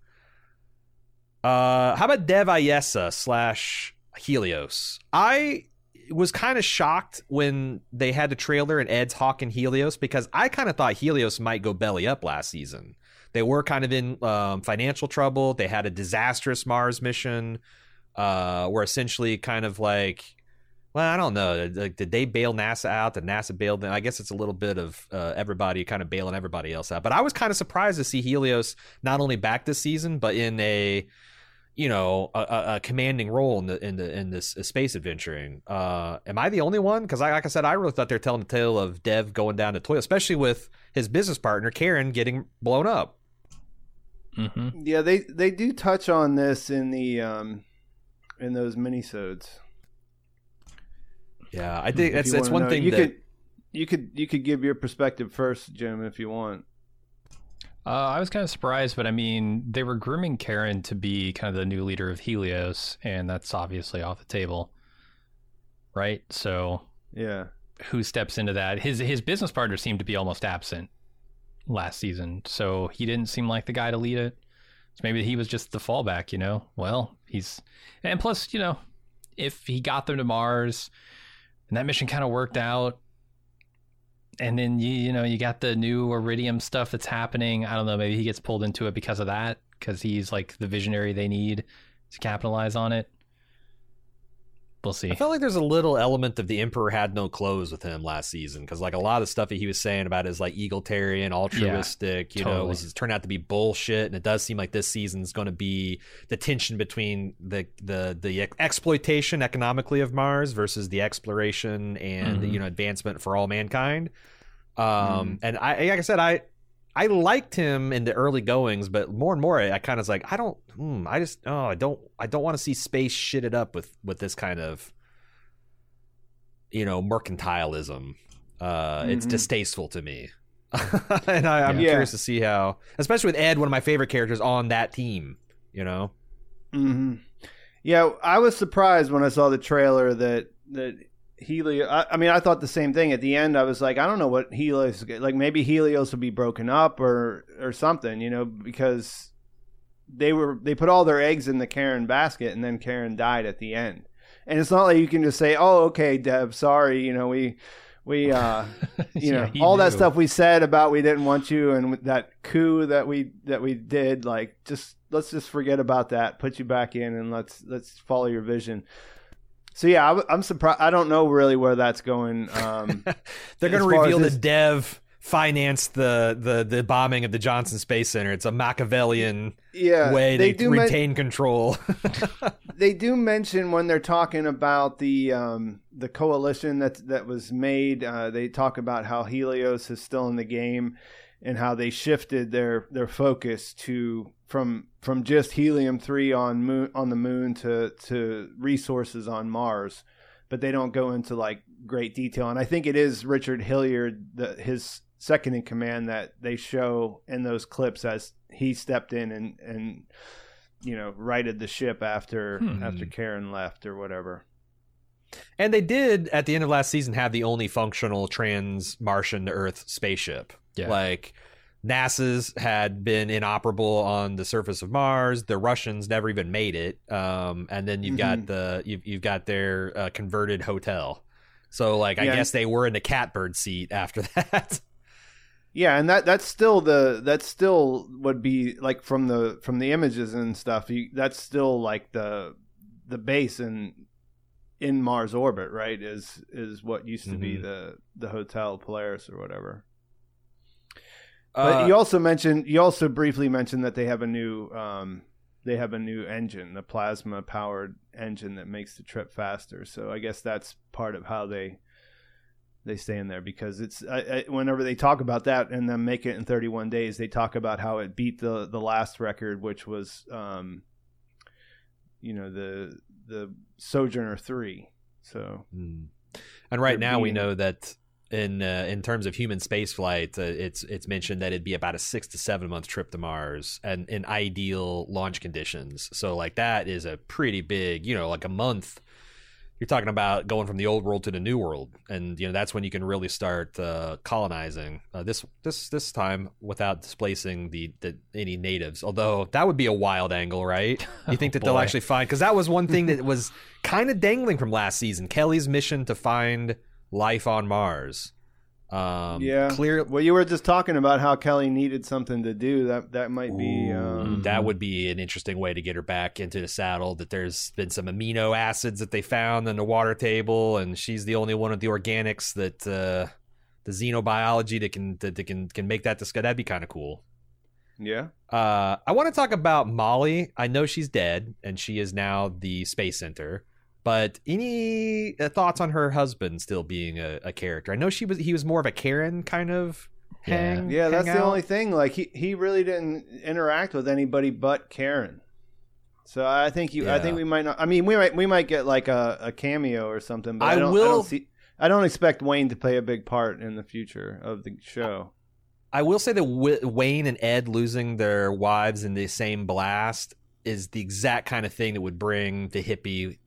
Uh, how about Dev Ayesa slash Helios? I was kind of shocked when they had the trailer and Ed's hawking Helios because I kind of thought Helios might go belly up last season. They were kind of in um, financial trouble. They had a disastrous Mars mission, uh, where essentially kind of like, well, I don't know. Like, did they bail NASA out? Did NASA bail them? I guess it's a little bit of uh, everybody kind of bailing everybody else out. But I was kind of surprised to see Helios not only back this season, but in a you know a, a, commanding role in the in the in this space adventuring. Uh, am I the only one? Because I, like I said, I really thought they're telling the tale of Dev going down to toil, especially with his business partner Karen getting blown up. Mm-hmm. Yeah, they they do touch on this in the um in those minisodes. Yeah, I think that's that's one know. thing you that... could you could you could give your perspective first, Jim, if you want. Uh, I was kind of surprised, but I mean, they were grooming Karen to be kind of the new leader of Helios, and that's obviously off the table, right? So, yeah, who steps into that? His his business partner seemed to be almost absent last season, so he didn't seem like the guy to lead it. So maybe he was just the fallback, you know. Well, he's and plus, you know, if he got them to Mars and that mission kind of worked out, and then you you know you got the new iridium stuff that's happening. I don't know maybe he gets pulled into it because of that because he's like the visionary they need to capitalize on it we'll see i felt like there's a little element of the emperor had no clothes with him last season because like a lot of stuff that he was saying about his like egalitarian altruistic yeah, you totally. know was turned out to be bullshit and it does seem like this season's going to be the tension between the the the exploitation economically of mars versus the exploration and mm-hmm. you know advancement for all mankind um, mm. and I, like I said, I, I liked him in the early goings, but more and more, I, I kind of was like, I don't, hmm, I just, oh, I don't, I don't want to see space shitted up with with this kind of, you know, mercantilism. Uh, mm-hmm. It's distasteful to me, and I, am yeah. curious to see how, especially with Ed, one of my favorite characters on that team. You know. Hmm. Yeah, I was surprised when I saw the trailer that that Helios. I, I, mean, I thought the same thing. At the end, I was like, I don't know what Helios. Like maybe Helios will be broken up or or something, you know, because they were they put all their eggs in the Karen basket, and then Karen died at the end. And it's not like you can just say, "Oh, okay, Dev, sorry, you know, we." We, uh, you yeah, know, all knew. that stuff we said about we didn't want you, and that coup that we that we did, like, just let's just forget about that. Put you back in, and let's let's follow your vision. So yeah, I, am surprised. I don't know really where that's going. Um, They're going to reveal the dev financed the, the the bombing of the Johnson Space Center. It's a Machiavellian yeah, way they to retain men- control. they do mention when they're talking about the um, the coalition that that was made. Uh, they talk about how Helios is still in the game, and how they shifted their their focus to from from just helium three on moon on the moon to to resources on Mars, but they don't go into like great detail. And I think it is Richard Hilliard, the, his second in command, that they show in those clips as he stepped in and and you know righted the ship after hmm. after Karen left or whatever. And they did at the end of last season have the only functional trans Martian to Earth spaceship. Yeah. Like NASA's had been inoperable on the surface of Mars. The Russians never even made it. Um, and then you've mm-hmm. got the you've, you've got their uh, converted hotel. So like I guess they were in the catbird seat after that. Yeah, and that that's still the that still would be like from the from the images and stuff. You, that's still like the the base in in Mars orbit, right? Is is what used to mm-hmm. be the the hotel Polaris or whatever. But uh, you also mentioned you also briefly mentioned that they have a new um, they have a new engine, the plasma powered engine that makes the trip faster. So I guess that's part of how they they stay in there because it's I, I, whenever they talk about that and then make it in 31 days, they talk about how it beat the the last record, which was um, you know the the Sojourner three. So, mm. and right now we know that in uh, in terms of human space flight, uh, it's it's mentioned that it'd be about a six to seven month trip to Mars, and in ideal launch conditions. So like that is a pretty big, you know, like a month. You're talking about going from the old world to the new world, and you know that's when you can really start uh, colonizing uh, this this this time without displacing the, the any natives. Although that would be a wild angle, right? You think that oh, they'll actually find because that was one thing that was kind of dangling from last season. Kelly's mission to find life on Mars. Um, yeah, clear. Well, you were just talking about how Kelly needed something to do. That that might be um... that would be an interesting way to get her back into the saddle. That there's been some amino acids that they found in the water table, and she's the only one of the organics that uh, the xenobiology that can that, that can can make that discuss. That'd be kind of cool. Yeah. Uh, I want to talk about Molly. I know she's dead, and she is now the space center. But any uh, thoughts on her husband still being a, a, character? I know she was he was more of a Karen kind of hang. Yeah, that's hang the only thing. Like he, he really didn't interact with anybody but Karen. So I think you yeah. I think we might not I mean we might we might get like a, a cameo or something, but I, I don't, will I don't see I don't expect Wayne to play a big part in the future of the show. I will say that Wayne and Ed losing their wives in the same blast is the exact kind of thing that would bring the hippie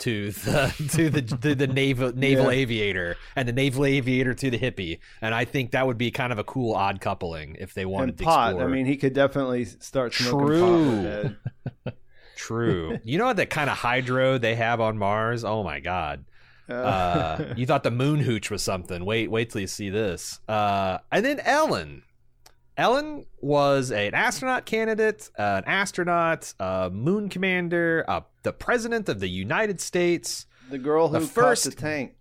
to the to the to the naval naval yeah. aviator and the naval aviator to the hippie, and I think that would be kind of a cool odd coupling if they wanted and to pot. Explore. I mean, he could definitely start smoking True. pot True. You know that kind of hydro they have on Mars? Oh my god. Uh, uh, you thought the moon hooch was something. Wait, wait till you see this. Uh, and then Ellen, Ellen was an astronaut candidate, uh, an astronaut, a moon commander, uh, the president of the United States. The girl who the first the tank.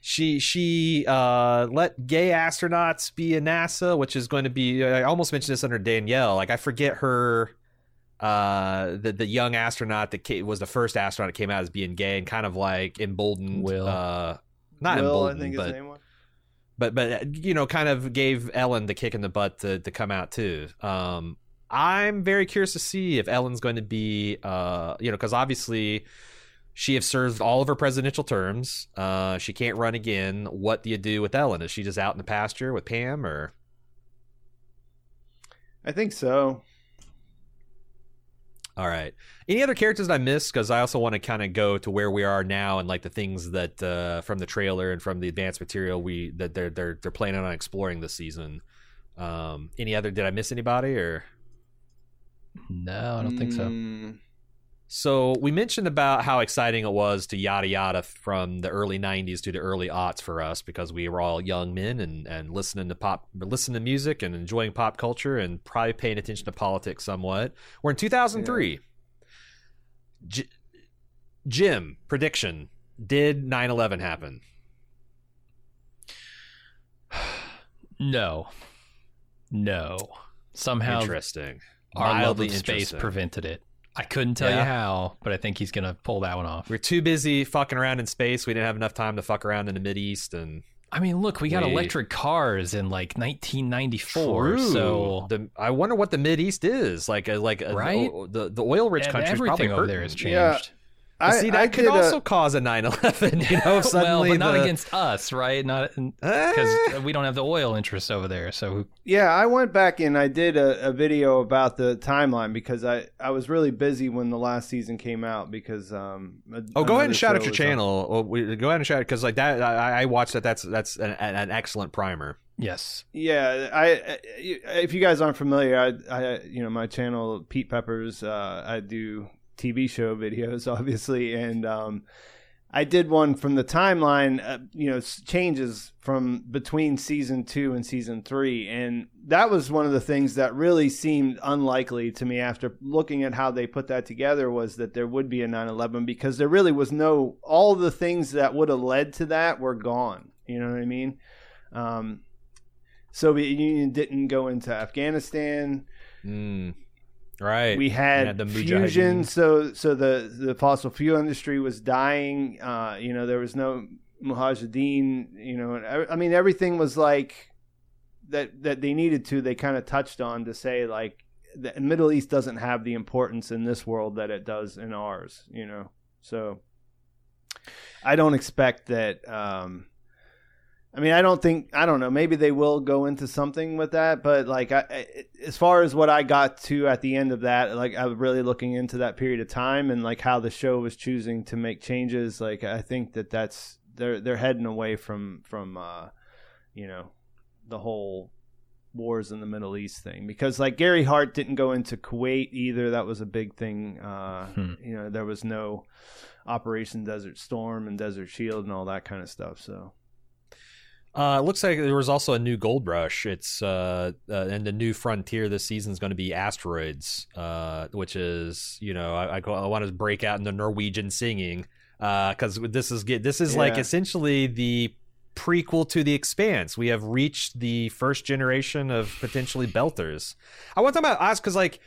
She she uh, let gay astronauts be in NASA, which is going to be. I almost mentioned this under Danielle. Like I forget her. Uh, the the young astronaut that came, was the first astronaut that came out as being gay and kind of like emboldened. Will. Uh, not Will, emboldened, but but but you know, kind of gave Ellen the kick in the butt to to come out too. Um, I'm very curious to see if Ellen's going to be, uh, you know, because obviously she has served all of her presidential terms. Uh, she can't run again. What do you do with Ellen? Is she just out in the pasture with Pam, or? I think so. All right. Any other characters that I missed? Because I also want to kind of go to where we are now and like the things that uh, from the trailer and from the advanced material we that they're they're they're planning on exploring this season. Um, any other? Did I miss anybody or? No, I don't think so. So we mentioned about how exciting it was to yada yada from the early '90s to the early aughts for us because we were all young men and, and listening to pop, listening to music and enjoying pop culture and probably paying attention to politics somewhat. We're in 2003. Yeah. J- Jim prediction: Did 9/11 happen? No, no. Somehow, interesting. Our love of space prevented it. I couldn't tell yeah. you how, but I think he's gonna pull that one off. We're too busy fucking around in space. We didn't have enough time to fuck around in the Mid East and I mean, look, we got we, electric cars in like 1994. True. So the, I wonder what the Mid East is like. A, like a, right? the the oil rich countries everything over there has changed. Yeah. I, see, that I could also a... cause a 9/11. You know, suddenly well, but not the... against us, right? Not because uh... we don't have the oil interests over there. So yeah, I went back and I did a, a, video about the timeline because I I was really busy when the last season came out because um. Oh, go ahead and shout out your channel. Oh, we, go ahead and shout it because like that I, I watched that. That's that's an, an excellent primer. Yes. Yeah, I if you guys aren't familiar, I, I you know my channel Pete Peppers. Uh, I do TV show videos, obviously, and um, I did one from the timeline. Uh, you know, changes from between season two and season three, and that was one of the things that really seemed unlikely to me after looking at how they put that together. Was that there would be a 9/11 because there really was no all the things that would have led to that were gone. You know what I mean? Um, Soviet Union didn't go into Afghanistan. Mm. Right. We had, had the fusion, so so the the fossil fuel industry was dying. Uh, you know, there was no mujahideen. You know, I, I mean, everything was like that that they needed to. They kind of touched on to say like the Middle East doesn't have the importance in this world that it does in ours. You know, so I don't expect that. Um, I mean, I don't think I don't know. Maybe they will go into something with that, but like, I, as far as what I got to at the end of that, like, I was really looking into that period of time and like how the show was choosing to make changes. Like, I think that that's they're they're heading away from from uh, you know the whole wars in the Middle East thing because like Gary Hart didn't go into Kuwait either. That was a big thing. Uh, hmm. You know, there was no Operation Desert Storm and Desert Shield and all that kind of stuff. So. Uh, it looks like there was also a new gold rush. It's uh, uh and the new frontier this season is going to be asteroids, uh, which is you know I, I, I want to break out into Norwegian singing because uh, this is this is yeah. like essentially the prequel to the Expanse. We have reached the first generation of potentially belters. I want to talk about us because like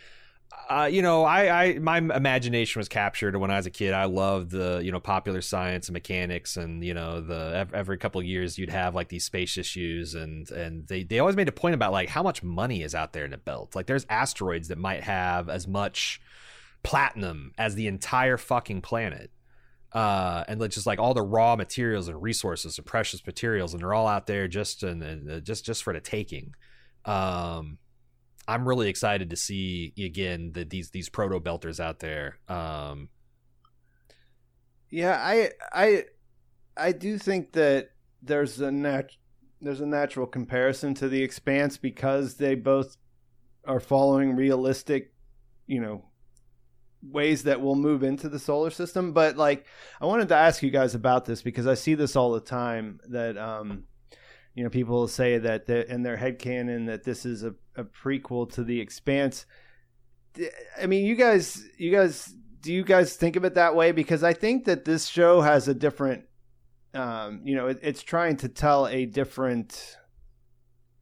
uh, you know, I, I my imagination was captured when I was a kid. I loved the you know popular science and mechanics, and you know the every couple of years you'd have like these space issues, and and they they always made a point about like how much money is out there in the belt. Like there's asteroids that might have as much platinum as the entire fucking planet. Uh, and just like all the raw materials and resources and precious materials, and they're all out there just and, and just just for the taking. Um, I'm really excited to see again the, these these proto belters out there. Um, yeah, I I I do think that there's a nat- there's a natural comparison to the Expanse because they both are following realistic, you know, ways that will move into the solar system. But like, I wanted to ask you guys about this because I see this all the time that um, you know, people say that in their head canon that this is a, a prequel to The Expanse. I mean, you guys, you guys, do you guys think of it that way? Because I think that this show has a different, um, you know, it, it's trying to tell a different,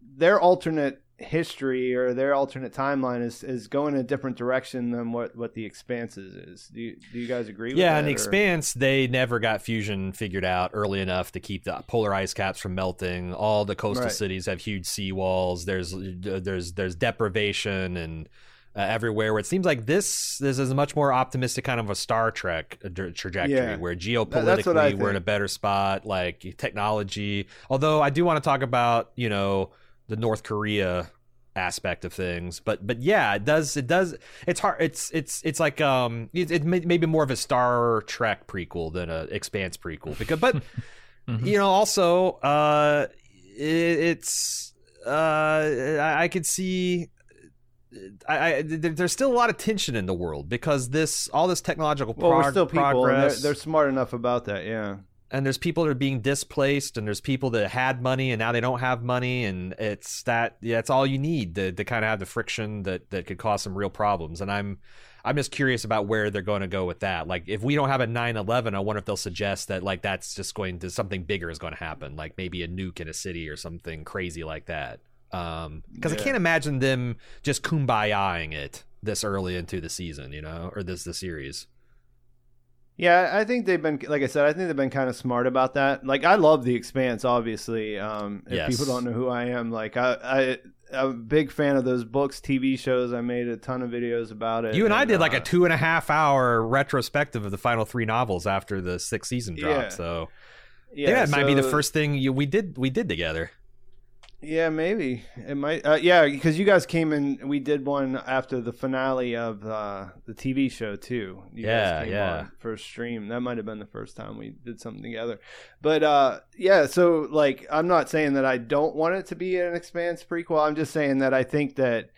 their alternate history or their alternate timeline is, is going in a different direction than what, what the expanses is. Do you, do you guys agree yeah, in the expanse, they never got fusion figured out early enough to keep the polar ice caps from melting. All the coastal right. cities have huge seawalls. There's, there's, there's deprivation and, uh, everywhere. Where it seems like this this is a much more optimistic kind of a Star Trek uh, trajectory, yeah. where geopolitically we're in a better spot, like technology. Although I do want to talk about you know the North Korea aspect of things but but yeah it does it does it's hard it's it's it's like um it, it may, maybe more of a star trek prequel than a expanse prequel because but mm-hmm. you know also uh it, it's uh I, I could see I, I, there's still a lot of tension in the world because this all this technological well, prog- we're still people, progress. They're, they're, smart enough about that, yeah and there's people that are being displaced and there's people that had money and now they don't have money and it's that yeah it's all you need to, to kind of have the friction that that could cause some real problems and i'm i'm just curious about where they're going to go with that like if we don't have a 9-11 i wonder if they'll suggest that like that's just going to something bigger is going to happen like maybe a nuke in a city or something crazy like that um because yeah. i can't imagine them just kumbayaing it this early into the season, you know, or this the series. Yeah, I think they've been like I said, I think they've been kind of smart about that. Like I love the expanse, obviously. Um if Yes. people don't know who I am, like I I I'm a big fan of those books, TV shows. I made a ton of videos about it. You and I did like uh, a two and a half hour retrospective of the final three novels after the sixth season dropped. Yeah. So yeah, that might be the first thing you, we did we did together. Yeah, maybe it might. Uh, yeah, because you guys came in. We did one after the finale of uh, the TV show too. You Yeah, yeah. a stream. That might have been the first time we did something together. But uh, yeah, so like, I'm not saying that I don't want it to be an Expanse prequel. I'm just saying that I think that,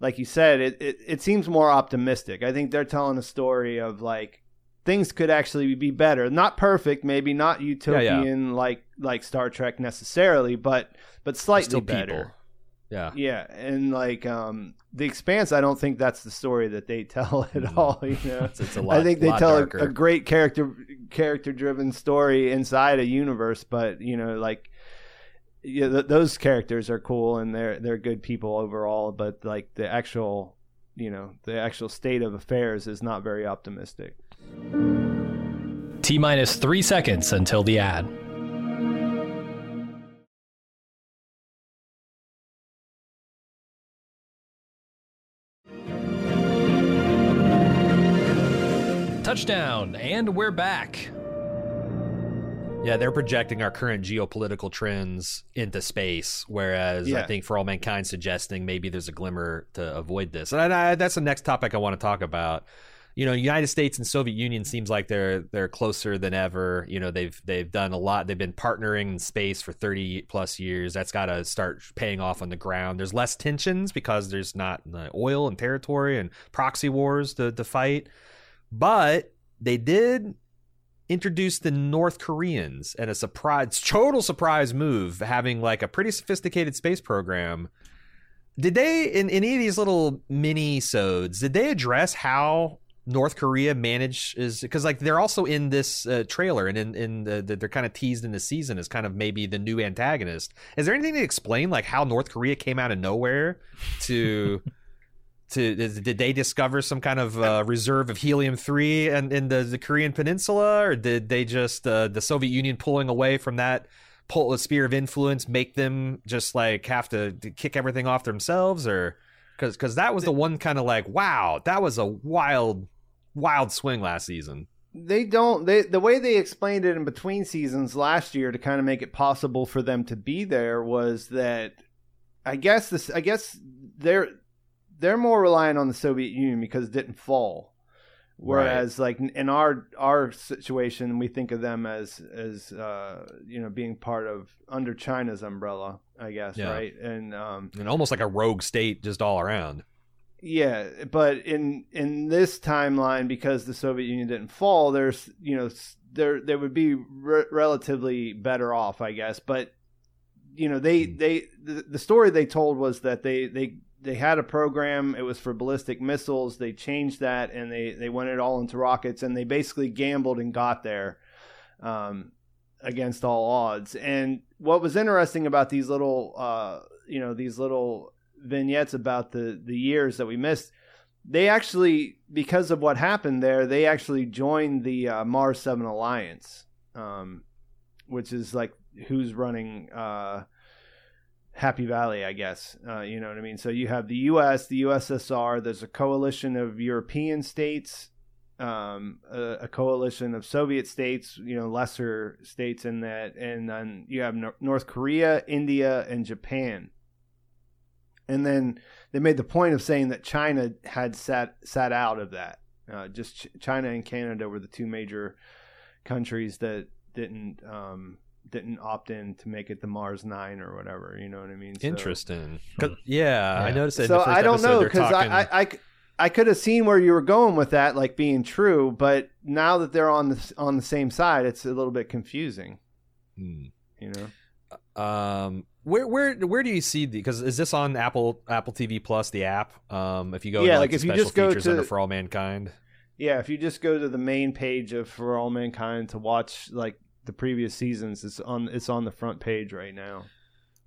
like you said, it it, it seems more optimistic. I think they're telling a story of like things could actually be better. Not perfect, maybe not utopian like like Star Trek necessarily, but but slightly better. people. Yeah. Yeah, and like um the Expanse, I don't think that's the story that they tell at Mm. all. You know, It's, it's lot. I think they tell a, a great character character driven story inside a universe, but you know, like yeah, th- those characters are cool and they're they're good people overall, but like the actual you know the actual state of affairs is not very optimistic. T minus three seconds until the ad. Touchdown, and we're back. Yeah, they're projecting our current geopolitical trends into space, whereas I think For All Mankind suggesting maybe there's a glimmer to avoid this. And I, that's the next topic I want to talk about. You know, United States and Soviet Union seems like they're they're closer than ever. You know, they've they've done a lot. They've been partnering in space for 30 plus years. That's got to start paying off on the ground. There's less tensions because there's not uh, oil and territory and proxy wars to, to fight. But they did introduce the North Koreans and a surprise, total surprise move, having like a pretty sophisticated space program. Did they in any of these little minisodes? Did they address how North Korea manage is because like they're also in this uh, trailer and in in the, they're kind of teased in the season as kind of maybe the new antagonist. Is there anything to explain like how North Korea came out of nowhere to? to did they discover some kind of uh, reserve of helium three and in the, the Korean Peninsula, or did they just uh, the Soviet Union pulling away from that pull a sphere of influence make them just like have to, to kick everything off themselves, or because because that was the one kind of like wow that was a wild wild swing last season. they don't they the way they explained it in between seasons last year to kind of make it possible for them to be there was that I guess this I guess they're they're more reliant on the Soviet Union because it didn't fall. Whereas like in our our situation we think of them as as uh you know being part of under China's umbrella, I guess, Yeah. right? And um And almost like a rogue state just all around. yeah, but in in this timeline, because the Soviet Union didn't fall, there's you know there they would be re- relatively better off, I guess. But you know they they the, the story they told was that they they they had a program. It was for ballistic missiles. They changed that and they they went it all into rockets, and they basically gambled and got there. Um, against all odds. And what was interesting about these little, uh, you know, these little vignettes about the the years that we missed, they actually, because of what happened there, they actually joined the uh, Mars Seven Alliance, um, which is like who's running uh, Happy Valley, I guess. Uh, you know what I mean? So you have the U.S., the USSR. There's a coalition of European states um, a, a coalition of Soviet states, you know, lesser states in that, and then you have Nor- North Korea, India, and Japan. And then they made the point of saying that China had sat sat out of that. Uh, just Ch- China and Canada were the two major countries that didn't um, didn't opt in to make it the Mars Nine or whatever. You know what I mean? So- Interesting. 'Cause- yeah, I noticed that. in so the first I don't episode know because talking- I, I, I, I could have seen where you were going with that, like being true, but now that they're on the on the same side, it's a little bit confusing. Hmm. You know, Um, where where where do you see the? Because is this on Apple Apple TV Plus the app? Um, if you go, Yeah, to, like, the if you special just go features to- under For All Mankind. yeah. If you just go to the main page of For All Mankind to watch like the previous seasons, it's on it's on the front page right now.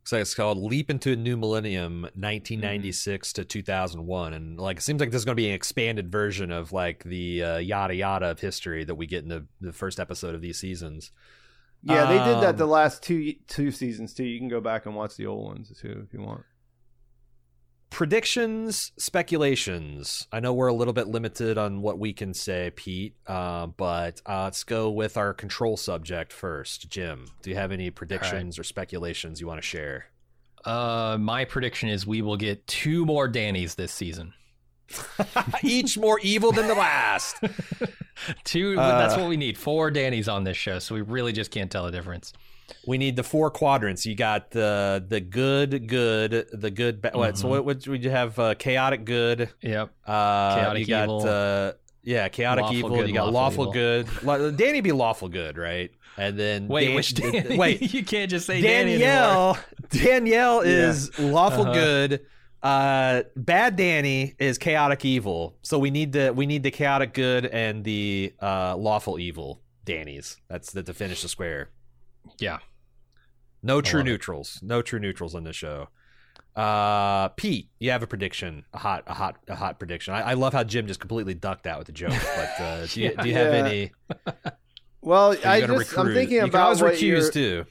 So it's called Leap into a New Millennium, 1996 mm-hmm. to 2001, and like it seems like this is going to be an expanded version of like the uh, yada yada of history that we get in the, the first episode of these seasons. Yeah, they did that the um, last two two seasons too. You can go back and watch the old ones too if you want predictions, speculations. I know we're a little bit limited on what we can say, Pete, uh, but uh, let's go with our control subject first. Jim, do you have any predictions right. or speculations you want to share? Uh, my prediction is we will get two more Dannys this season. Each more evil than the last. two. that's uh, what we need. Four Dannys on this show, so we really just can't tell the difference. We need the four quadrants. You got the the good, good, the good. Ba- mm-hmm. What? So what would you have? Uh, chaotic good. Yep. Uh, chaotic you got, evil. Uh, yeah, chaotic lawful evil. Good, you got lawful, lawful good. Danny be lawful good, right? And then wait, Dan- which Dan- wait, you can't just say Danielle. Danielle is yeah. lawful uh-huh. good. Uh, bad Danny is chaotic evil. So we need the we need the chaotic good and the uh, lawful evil Danny's. That's the to finish the square. Yeah. No true neutrals. It. No true neutrals on this show. Uh, Pete, you have a prediction, a hot, a hot, a hot prediction. I, I love how Jim just completely ducked out with the joke. But uh, do you, yeah, do you have yeah. any? Well, I just recruit? I'm thinking about you what recuse too.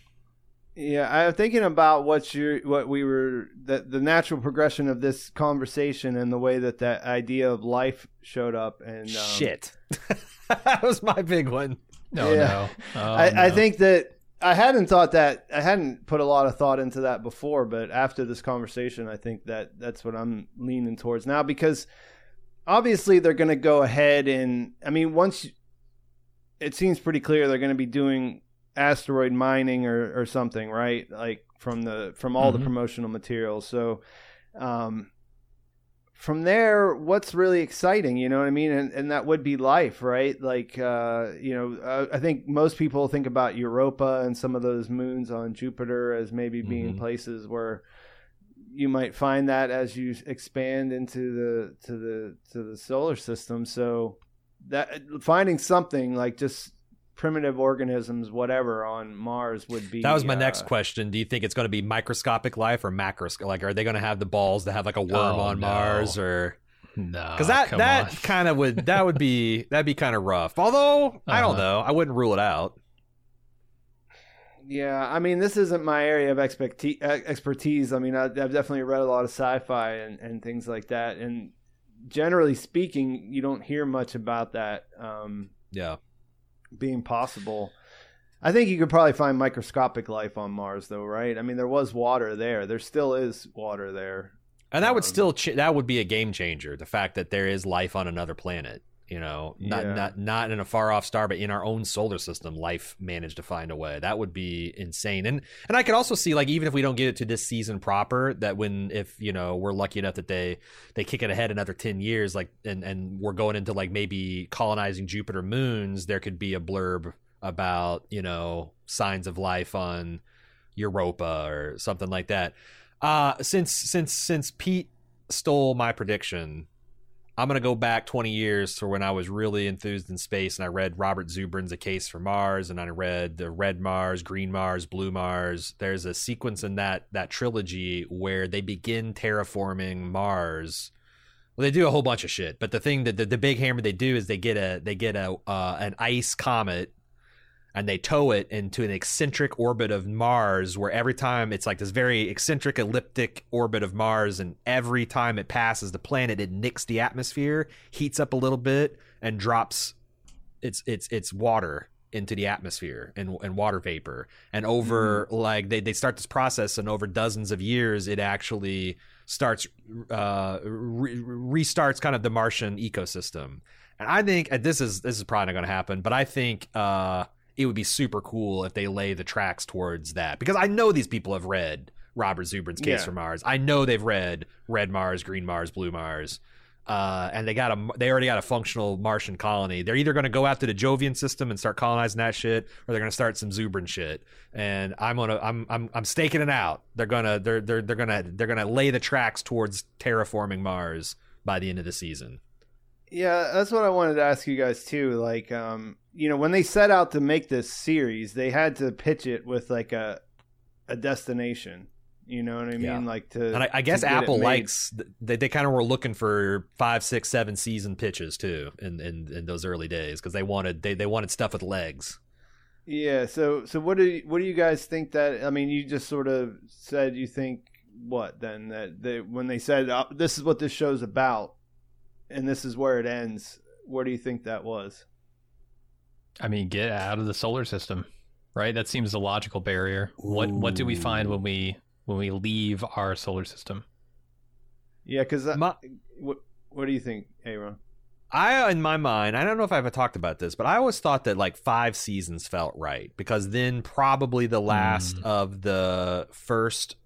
Yeah, I'm thinking about what you what we were the the natural progression of this conversation and the way that that idea of life showed up and um, shit. that was my big one. No, yeah. no. Oh, I, no. I think that I hadn't thought that I hadn't put a lot of thought into that before, but after this conversation, I think that that's what I'm leaning towards now because obviously they're going to go ahead and I mean once it seems pretty clear they're going to be doing asteroid mining or or something, right? Like from the from all mm-hmm. the promotional materials. So um from there, what's really exciting, you know what I mean? And, and that would be life, right? Like, uh, you know, uh, I think most people think about Europa and some of those moons on Jupiter as maybe being mm-hmm. places where you might find that as you expand into the to the to the solar system. So that finding something like just primitive organisms, whatever, on Mars would be. That was my uh, next question. Do you think it's going to be microscopic life or macroscopic? Like, are they going to have the balls to have like a worm oh, on no. Mars or? No, because that that kind of would that would be that'd be kind of rough. Although uh-huh. I don't uh-huh. know, I wouldn't rule it out. Yeah, I mean, this isn't my area of expertise. I mean, I've definitely read a lot of sci-fi and, and things like that, and generally speaking, you don't hear much about that. Um, yeah, being possible. I think you could probably find microscopic life on Mars, though, right? I mean, there was water there. There still is water there, and that would um, still ch- that would be a game changer. The fact that there is life on another planet, you know, not yeah. not not in a far off star, but in our own solar system, life managed to find a way. That would be insane. And and I could also see like even if we don't get it to this season proper, that when if you know we're lucky enough that they they kick it ahead another ten years, like and and we're going into like maybe colonizing Jupiter moons, there could be a blurb about you know signs of life on Europa or something like that. Uh since since since Pete stole my prediction I'm going to go back 20 years to when I was really enthused in space and I read Robert Zubrin's A Case for Mars and I read the Red Mars, Green Mars, Blue Mars. There's a sequence in that that trilogy where they begin terraforming Mars. Well, they do a whole bunch of shit, but the thing that the, the big hammer they do is they get a they get a uh, an ice comet and they tow it into an eccentric orbit of Mars where every time it's like this very eccentric elliptic orbit of Mars and every time it passes the planet it nicks the atmosphere, heats up a little bit and drops its its its water into the atmosphere and, and water vapor and over mm-hmm. like they, they start this process and over dozens of years it actually starts uh re- restarts kind of the martian ecosystem and i think and this is this is probably not going to happen but i think uh it would be super cool if they lay the tracks towards that because I know these people have read Robert Zubrin's Case yeah. for Mars. I know they've read Red Mars, Green Mars, Blue Mars. Uh, and they got a they already got a functional Martian colony. They're either going to go after the Jovian system and start colonizing that shit, or they're going to start some Zubrin shit. And I'm gonna I'm I'm I'm staking it out. They're gonna they're they're they're gonna they're gonna lay the tracks towards terraforming Mars by the end of the season. Yeah, that's what I wanted to ask you guys too. Like, um, you know, when they set out to make this series, they had to pitch it with like a a destination. You know what I mean? Yeah. Like to. And I, I guess Apple likes they, they kind of were looking for five, six, seven season pitches too in in, in those early days because they wanted they, they wanted stuff with legs. Yeah. So so what do you, what do you guys think that? I mean, you just sort of said you think what then that they when they said uh, this is what this show's about, and this is where it ends. What do you think that was? I mean, get out of the solar system, right? That seems a logical barrier. What what do we find when we when we leave our solar system? Yeah, because My- what what do you think, A.Ron? I, in my mind, I don't know if I've ever talked about this, but I always thought that like five seasons felt right because then probably the last Mm. of the first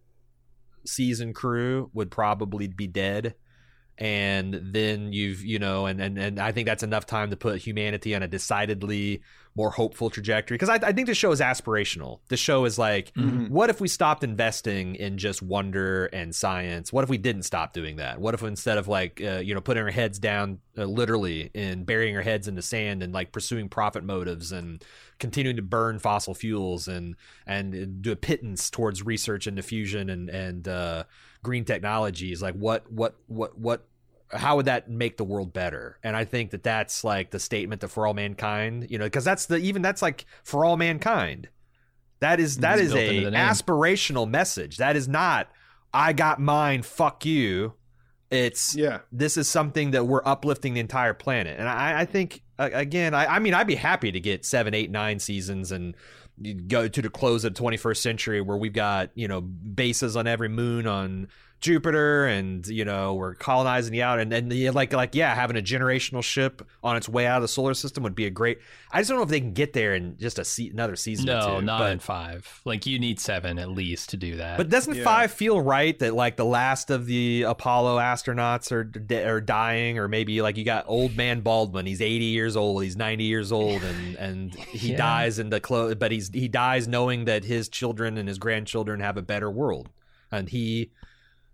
season crew would probably be dead. And then you've, you know, and, and, and I think that's enough time to put humanity on a decidedly more hopeful trajectory. Because I, I think the show is aspirational. The show is like, Mhm. what if we stopped investing in just wonder and science? What if we didn't stop doing that? What if instead of like uh, you know putting our heads down uh, literally and burying our heads in the sand and like pursuing profit motives and continuing to burn fossil fuels and and do a pittance towards research and diffusion and and uh, green technologies? Like what what what what how would that make the world better? And I think that that's like the statement that for all mankind, you know, because that's the even that's like for all mankind. That is that It's is a into the name. aspirational message. That is not I got mine, fuck you. It's Yeah. this is something that we're uplifting the entire planet. And I, I think uh, again, I, I mean, I'd be happy to get seven, eight, nine seasons and go to the close of the 21st century where we've got you know bases on every moon on Jupiter, and you know we're colonizing the out, and and yeah, like like yeah, having a generational ship on its way out of the solar system would be a great. I just don't know if they can get there in just a se- another season. or No, two, not but, in five. Like you need seven at least to do that. But doesn't Yeah. five feel right that like the last of the Apollo astronauts are d- are dying, or maybe like you got old man Baldwin, he's eighty years old, he's ninety years old, and and he Yeah. dies in the close, but he's he dies knowing that his children and his grandchildren have a better world, and he,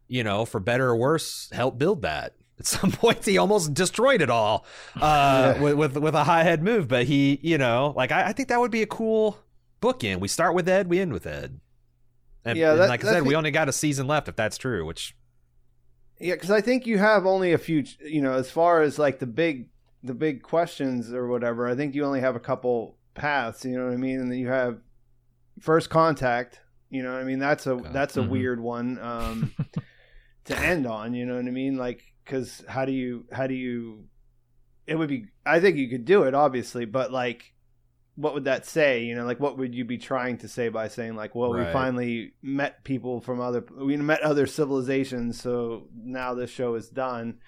you know, for better or worse, helped build that. At some point, he almost destroyed it all uh, with, with with a high head move. But he, you know, like I, I think that would be a cool bookend. We start with Ed, we end with Ed. And, Yeah, and that- like I said, we only got a season left if that's true. Which Yeah, because I think you have only a few. You know, as far as like the big, the big questions or whatever. I think you only have a couple paths. You know what I mean? And then you have first contact. You know what I mean? That's a that's a Mhm. weird one um, to end on. You know what I mean? Like, because how do you how do you? It would be. I think you could do it, obviously, but like. What would that say? You know, like what would you be trying to say by saying like, "Well, we finally met people from other, we met other civilizations, so now this show is done."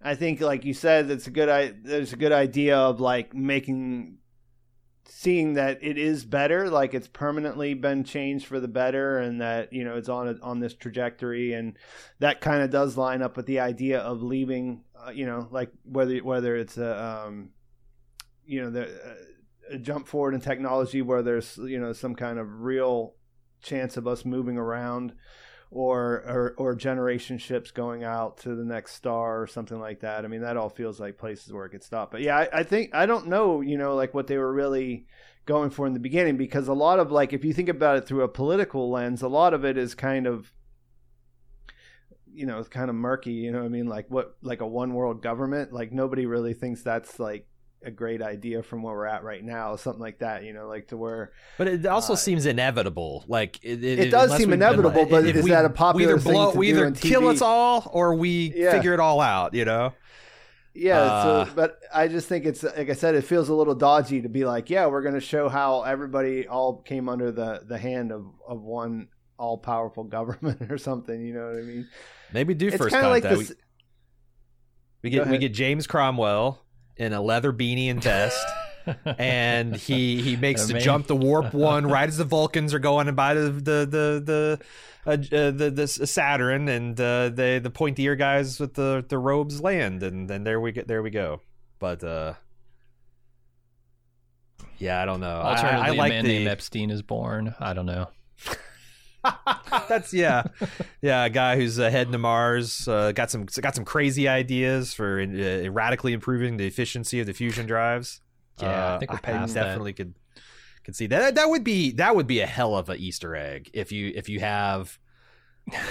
I think, like you said, that's a good. I there's a good idea of like making, seeing that it is better, like it's permanently been changed for the better, and that you know it's on a, on this trajectory, and that kind of does line up with the idea of leaving. Uh, you know, like whether whether it's a, um, you know, the. Uh, a jump forward in technology where there's you know some kind of real chance of us moving around or, or or generation ships going out to the next star or something like that. I mean, that all feels like places where it could stop. But yeah, I, I think I don't know, you know, like what they were really going for in the beginning because a lot of like if you think about it through a political lens, a lot of it is kind of you know, it's kind of murky, you know I mean? Like what like a one world government, like nobody really thinks that's like a great idea from where we're at right now, something like that, you know, like to where But it also Uh, seems inevitable. Like it, It does unless seem inevitable, but is we- that a popular we either thing blow, to we either kill us all or we Yeah. figure it all out. You know. Yeah, Uh, so but I just think it's like I said, it feels a little dodgy to be like, yeah, we're going to show how everybody all came under the the hand of of one all powerful government or something. You know what I mean? Maybe do It's first kind of like this. we, we get we get James Cromwell in a leather beanie and vest. and he he makes the jump the warp one right as the Vulcans are going by the the the the uh, uh, the, the Saturn and uh, the the pointy ear guys with the the robes land and then there we get there we go. But uh, yeah, I don't know. Alternatively, I, I like a man the named Epstein is born. I don't know. that's yeah, yeah. A guy who's uh, heading to Mars, uh, got some got some crazy ideas for uh, radically improving the efficiency of the fusion drives. Yeah, I Uh, think we're past that. definitely could could see that. That would be that would be a hell of a Easter egg if you if you have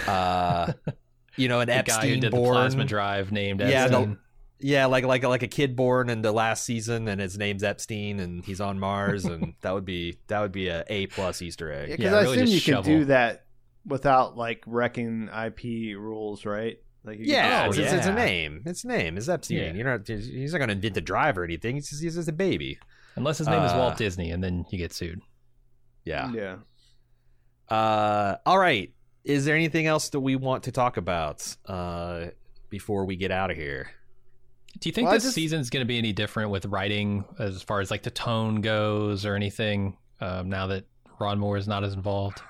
Uh, you know, an the Epstein guy who did born. the plasma drive named Yeah, Epstein. The- Yeah, like like like a kid born in the last season, and his name's Epstein, and he's on Mars, and that would be that would be a A plus Easter egg. Yeah, because Yeah, I really assume you just can do that without like wrecking IP rules, right? Like you can Yeah, just- it's, it's a name. It's a name. It's Epstein. Yeah. You're not. He's not going to invent the drive or anything. He's just, he's just a baby. Unless his name is Uh, Walt Disney, and then you get sued. Yeah. yeah. Uh. All right. Is there anything else that we want to talk about uh, before we get out of here? Do you think Well, this just- season's going to be any different with writing as far as like the tone goes or anything? Um, now that Ron Moore is not as involved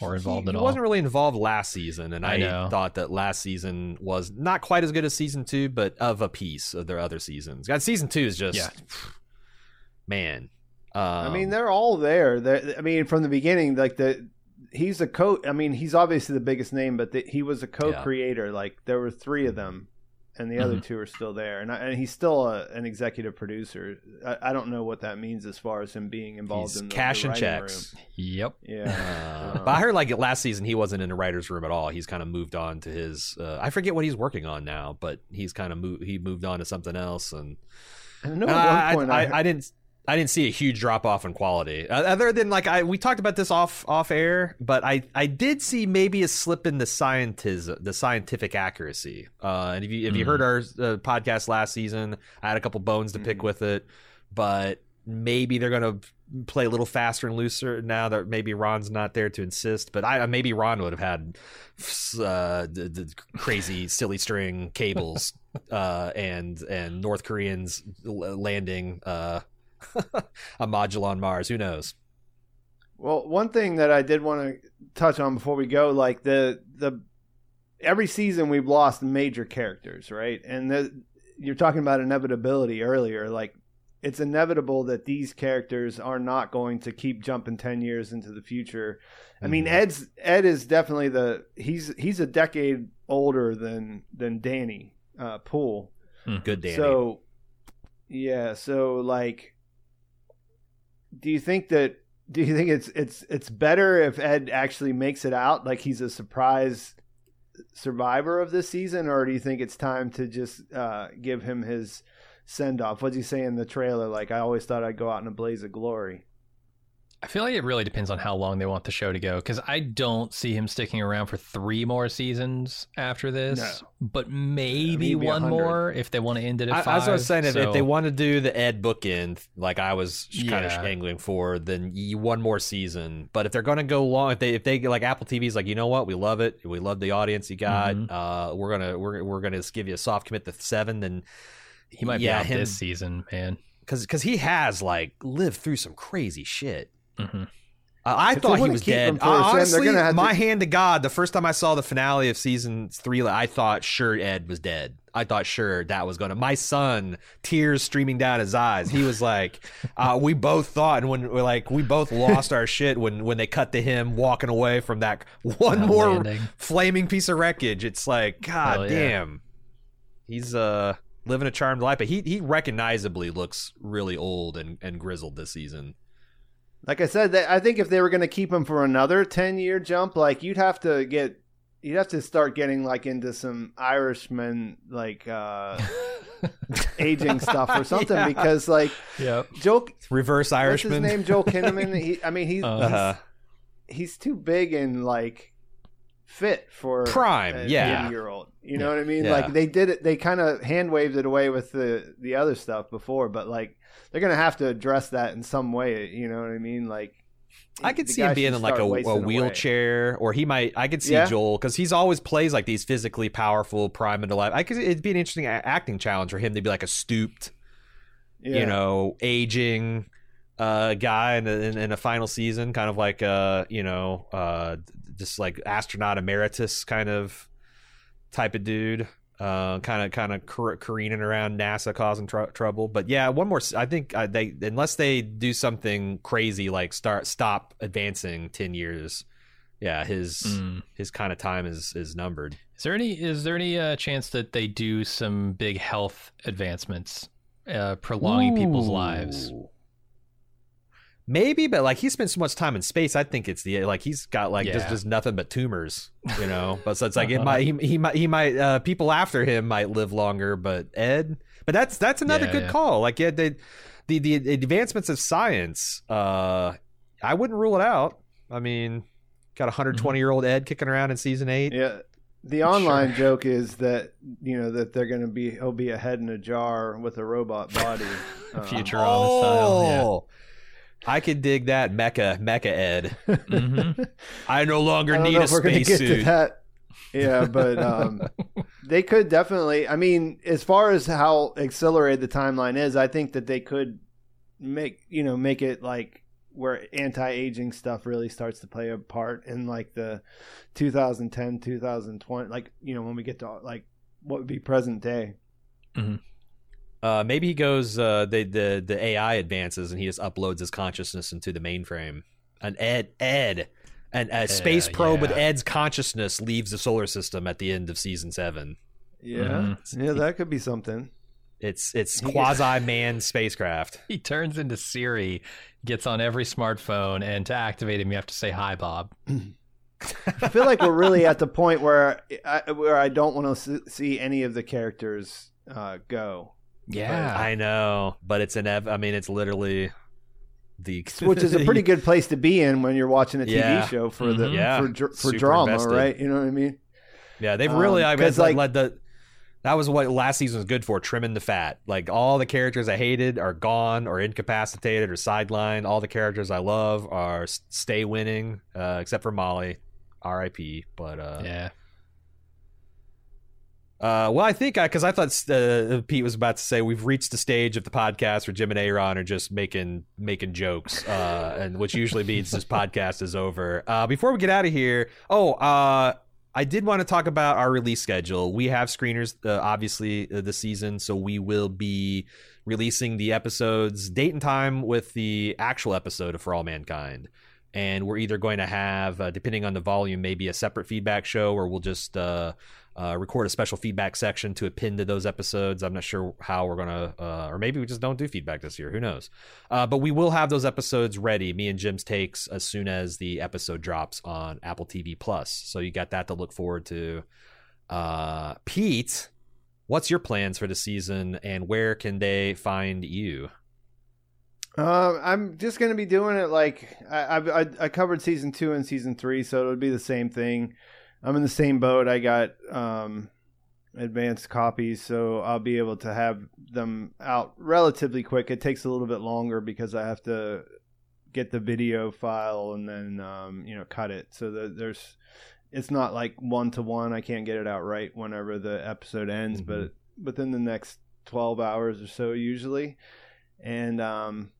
or involved he, at he all. He wasn't really involved last season, and I, I know. thought that last season was not quite as good as season two, but of a piece of their other seasons. God, season two is just Yeah. man. Um, I mean, they're all there. They're, I mean, from the beginning, like the he's a co. I mean, he's obviously the biggest name, but the, he was a co-creator. Like there were three of them, and the other Mhm. two are still there. And I, and he's still a, an executive producer. I, I don't know what that means as far as him being involved he's in the, cash the and checks. Yep. Yeah, Uh, but I heard like last season he wasn't in the writers' room at all. He's kind of moved on to his. Uh, I forget what he's working on now, but he's kind of moved. He moved on to something else, and I know Uh, at I, one point I, I, I didn't. I didn't see a huge drop off in quality, uh, other than like I we talked about this off off air, but I I did see maybe a slip in the scientism, the scientific accuracy. Uh, and if you if you Mm. heard our uh, podcast last season, I had a couple bones to pick Mm. with it, but maybe they're gonna play a little faster and looser now that maybe Ron's not there to insist. But I maybe Ron would have had uh, the, the crazy silly string cables uh, and and North Koreans landing uh, a module on Mars. Who knows? Well, one thing that I did want to touch on before we go, like the the every season we've lost major characters, right? And the, you're talking about inevitability earlier, like it's inevitable that these characters are not going to keep jumping 10 years into the future. I mean, Mhm. Ed's Ed is definitely the he's he's a decade older than than Danny uh Poole. Good Danny. So, yeah. So, like, do you think that? Do you think it's it's it's better if Ed actually makes it out, like he's a surprise survivor of this season, or do you think it's time to just uh, give him his send off? What'd you say in the trailer? Like, I always thought I'd go out in a blaze of glory. I feel like it really depends on how long they want the show to go because I don't see him sticking around for three more seasons after this, No. but maybe, Maybe one 100. more if they want to end it at I, five. as I was saying, if, if they want to do the Ed bookend, like I was kind of angling for, then you one more season. But if they're going to go long, if they if they like Apple TV's like, you know what, we love it, we love the audience you got. Mhm. Uh, we're gonna we're we're gonna give you a soft commit to seven, then he might yeah, be out him- this season, man. because because he has like lived through some crazy shit. Hmm Uh, I If thought he wanna was dead. him for a second, they're Honestly, gonna have my to- hand to God, the first time I saw the finale of season three, I thought sure Ed was dead. I thought sure that was gonna. My son, tears streaming down his eyes. He was like, uh, we both thought, and when we're like, we both lost our shit when when they cut to him walking away from that one That more landing. flaming piece of wreckage. It's like, God Hell yeah. damn, he's uh living a charmed life, but he he recognizably looks really old and and grizzled this season. Like I said, I think if they were going to keep him for another ten year jump, like you'd have to get, you'd have to start getting like into some Irishman like uh aging stuff or something Yeah. because like Yep. Joe, Reverse what's Irishman. his name? Joel Kinnaman. He, I mean, he's, Uh-huh. he's he's too big and like fit for Prime, a yeah. year old. You know what I mean? Yeah. Like they did it. They kind of hand waved it away with the the other stuff before, but like they're gonna have to address that in some way. You know what I mean? Like I could see him being in like a, a away. wheelchair, or he might. I could see Yeah. Joel because he's always plays like these physically powerful prime into life. I could. It'd be an interesting acting challenge for him to be like a stooped, Yeah. you know, aging uh guy in, a- in, in a final season, kind of like uh you know uh just like astronaut emeritus kind of type of dude. Uh, kind of, kind of careening around NASA, causing tr- trouble. But yeah, one more. I think uh, they, unless they do something crazy like start stop advancing ten years, yeah, his Mm. his kind of time is is numbered. Is there any is there any uh, chance that they do some big health advancements, uh, prolonging people's lives? Ooh. Maybe, but like he spent so much time in space, I think it's the like he's got like just Yeah. just nothing but tumors, you know. but so it's like it might he, he might he might uh, people after him might live longer, but Ed, but that's that's another Yeah, good yeah. call. Like yeah, they, the the advancements of science, uh, I wouldn't rule it out. I mean, got a 120 year old Ed kicking around in season eight. Yeah. The online joke is that you know that they're going to be he'll be a head in a jar with a robot body. Uh, Futurama style. Oh, I could dig that mecha mecha Ed. Yeah. hmm I no longer I don't need know a if we're going to get to that. Yeah, but um, they could definitely. I mean, as far as how accelerated the timeline is, I think that they could make you know make it like where anti-aging stuff really starts to play a part in like the 2010 2020 like you know when we get to like what would be present day Uh, maybe he goes. Uh, the the the AI advances and he just uploads his consciousness into the mainframe. An Ed Ed, and a space probe with. Ed's consciousness leaves the solar system at the end of season seven. yeah yeah that could be something It's it's quasi man spacecraft. He turns into Siri, gets on every smartphone, and to activate him, you have to say hi, Bob. I feel like we're really at the point where I, where I don't want to see any of the characters uh, go. Yeah. I know, but it's an. I mean, it's literally the which is a pretty good place to be in when you're watching a TV Yeah. show for the Mhm. Yeah. for, dr- for Super drama, invested. right? You know what I mean? Yeah, they've Um, really. I mean, 'cause, like, like- the that was what last season was good for, trimming the fat. Like all the characters I hated are gone or incapacitated or sidelined. All the characters I love are stay winning, uh, except for Molly, R.I.P. But uh, yeah. Uh, well, I think because I, thought uh, Pete was about to say we've reached the stage of the podcast where Jim and A.Ron are just making making jokes, uh, and which usually means this podcast is over. Uh, before we get out of here, oh, uh, I did want to talk about our release schedule. We have screeners, uh, obviously, uh, this season, so we will be releasing the episodes date and time with the actual episode of For All Mankind. And we're either going to have, uh, depending on the volume, maybe a separate feedback show, or we'll just uh, uh, record a special feedback section to append to those episodes. I'm not sure how we're gonna, uh, or maybe we just don't do feedback this year. Who knows? Uh, but we will have those episodes ready. Me and Jim's takes as soon as the episode drops on Apple TV Plus. So you got that to look forward to. Uh, Pete, what's your plans for the season, and where can they find you? Uh, I'm just gonna be doing it like I, I I- covered season two and season three, so it'll be the same thing. I'm in the same boat. I got um, advanced copies, so I'll be able to have them out relatively quick. It takes a little bit longer because I have to get the video file and then um, you know cut it. So that there's it's not like one to one. I can't get it out right whenever the episode ends, Mhm. but within the next 12 hours or so usually. And um,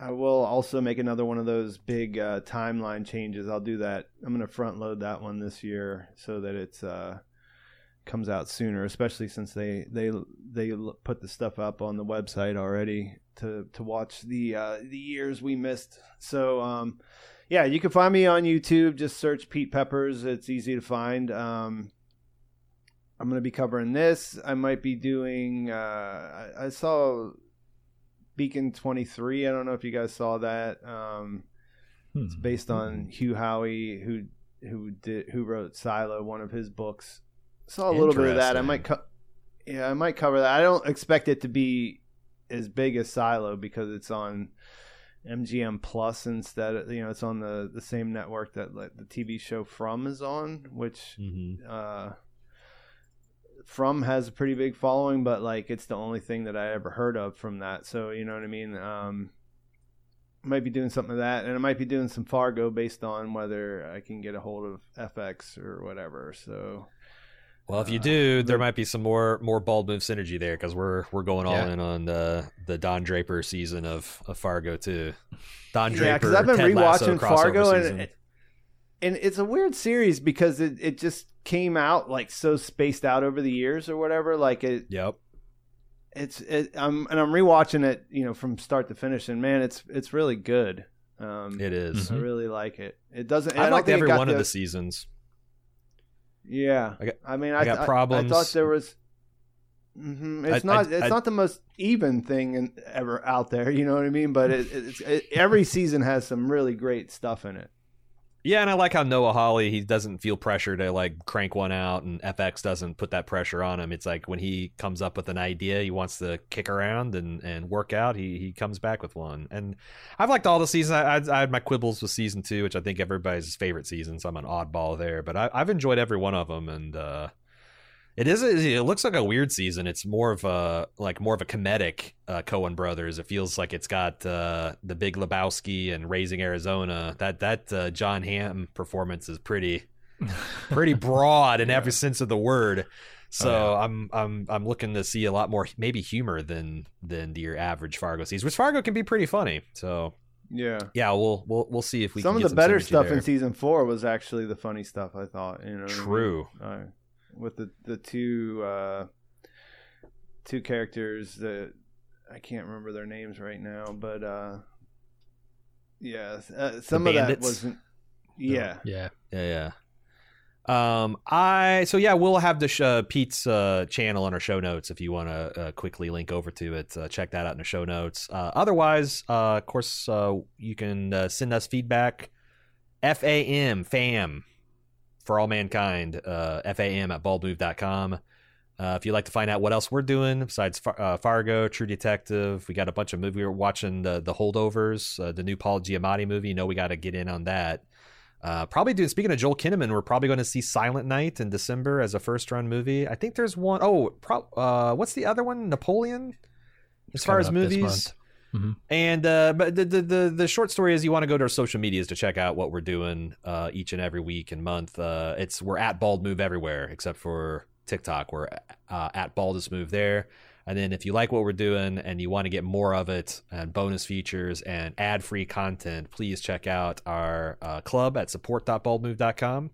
I will also make another one of those big uh, timeline changes. I'll do that. I'm going to front load that one this year so that it's uh, comes out sooner, especially since they they they put the stuff up on the website already to to watch the uh, the years we missed. So um, yeah, you can find me on YouTube. Just search Pete Peppers. It's easy to find. Um, I'm going to be covering this. I might be doing. Uh, I, I saw Beacon 23. I don't know if you guys saw that. Um, it's based on Hugh Howey, who who did who wrote Silo, one of his books. Saw a little bit of that. I might co- yeah, I might cover that. I don't expect it to be as big as Silo because it's on MGM Plus instead. Of, you know, it's on the the same network that like, the TV show From is on, which Mm-hmm. uh, From has a pretty big following, but like it's the only thing that I ever heard of from that. So you know what I mean. Um, might be doing something of that, and I might be doing some Fargo based on whether I can get a hold of FX or whatever. So Well, if you Uh, do, there might be some more more bald move synergy there because we're we're going all Yeah. in on the the Don Draper season of, of Fargo too. Don Draper, yeah, because I've been rewatching Fargo, season. and and it's a weird series because it it just came out like so spaced out over the years or whatever. Like it, yep, it's it, I'm and I'm rewatching it, you know, from start to finish, and man, it's it's really good. Um, it is. I Mhm. really like it. It doesn't. I liked every one of the- the seasons. Yeah, I got- I mean, I I, got I- problems. I thought there was. Mm-hmm. It's I, not. I, it's I, not the most even thing in, ever out there. You know what I mean? But it, it's it, every season has some really great stuff in it. Yeah, and I like how Noah Hawley he doesn't feel pressure to like crank one out, and FX doesn't put that pressure on him. It's like when he comes up with an idea, he wants to kick around and, and work out. He he comes back with one, and I've liked all the seasons. I, I, I had my quibbles with season two, which I think everybody's favorite season, so I'm an oddball there. But I, have enjoyed every one of them, and uh, it is. It looks like a weird season. It's more of a like more of a comedic uh, Coen Brothers. It feels like it's got uh, the Big Lebowski and Raising Arizona. That that uh, Jon Hamm performance is pretty pretty broad in yeah. every sense of the word. So oh, yeah. I'm I'm I'm looking to see a lot more maybe humor than than your average Fargo season, which Fargo can be pretty funny. So yeah, yeah, we'll we'll we'll see if we some of the some better stuff there. in season four was actually the funny stuff. I thought you know true. I mean? With the the two uh, two characters that I can't remember their names right now, but uh, yeah, uh, some of that wasn't. Yeah, yeah, yeah, yeah. Um, I so yeah, we'll have the sh- uh, Pete's uh, channel on our show notes if you want to uh, quickly link over to it. Uh, check that out in the show notes. Uh, otherwise, uh, of course, uh, you can uh, send us feedback. FAM fam for all mankind, uh, FAM at baldmove.com. Uh, if you'd like to find out what else we're doing besides Far- uh, Fargo, True Detective, we got a bunch of movies. We were watching the the Holdovers, uh, the new Paul Giamatti movie. You know, we got to get in on that. Uh, probably doing. Speaking of Joel Kinnaman, we're probably going to see Silent Night in December as a first run movie. I think there's one. Oh, pro, uh, what's the other one? Napoleon. As far as movies, Mm-hmm. And uh, but the, the, the short story is you want to go to our social medias to check out what we're doing uh, each and every week and month. Uh, it's we're at Bald Move everywhere except for TikTok. We're uh, at Baldest Move there. And then if you like what we're doing and you want to get more of it and bonus features and ad free content, please check out our uh, club at support.baldmove.com.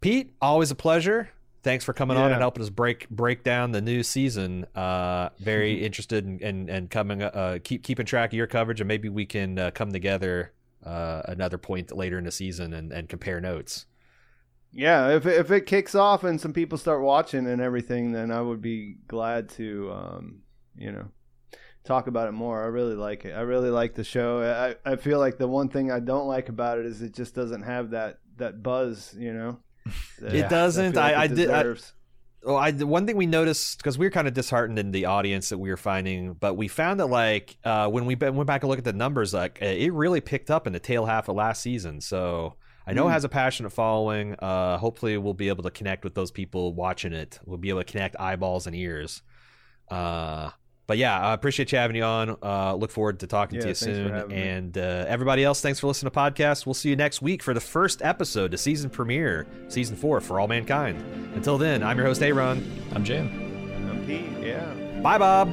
Pete, always a pleasure thanks for coming yeah. on and helping us break break down the new season. Uh, very interested in, in, in coming uh, keep keeping track of your coverage, and maybe we can uh, come together uh, another point later in the season and, and compare notes. Yeah, if if it kicks off and some people start watching and everything, then I would be glad to, um, you know, talk about it more. I really like it. I really like the show. I I feel like the one thing I don't like about it is it just doesn't have that that buzz, you know it doesn't. I, like I, I did. I, well, I one thing we noticed because we were kind of disheartened in the audience that we were finding, but we found that like uh, when we went back and looked at the numbers, like it really picked up in the tail half of last season. So I know mm. it has a passionate following. Uh, hopefully, we'll be able to connect with those people watching it. We'll be able to connect eyeballs and ears. Uh, but yeah, I appreciate you having you on. Uh, look forward to talking yeah, to you soon. And uh, everybody else, thanks for listening to podcast. We'll see you next week for the first episode, the season premiere, season four for All Mankind. Until then, I'm your host, A.Ron. I'm Jim. I'm Pete. Yeah. Bye, Bob.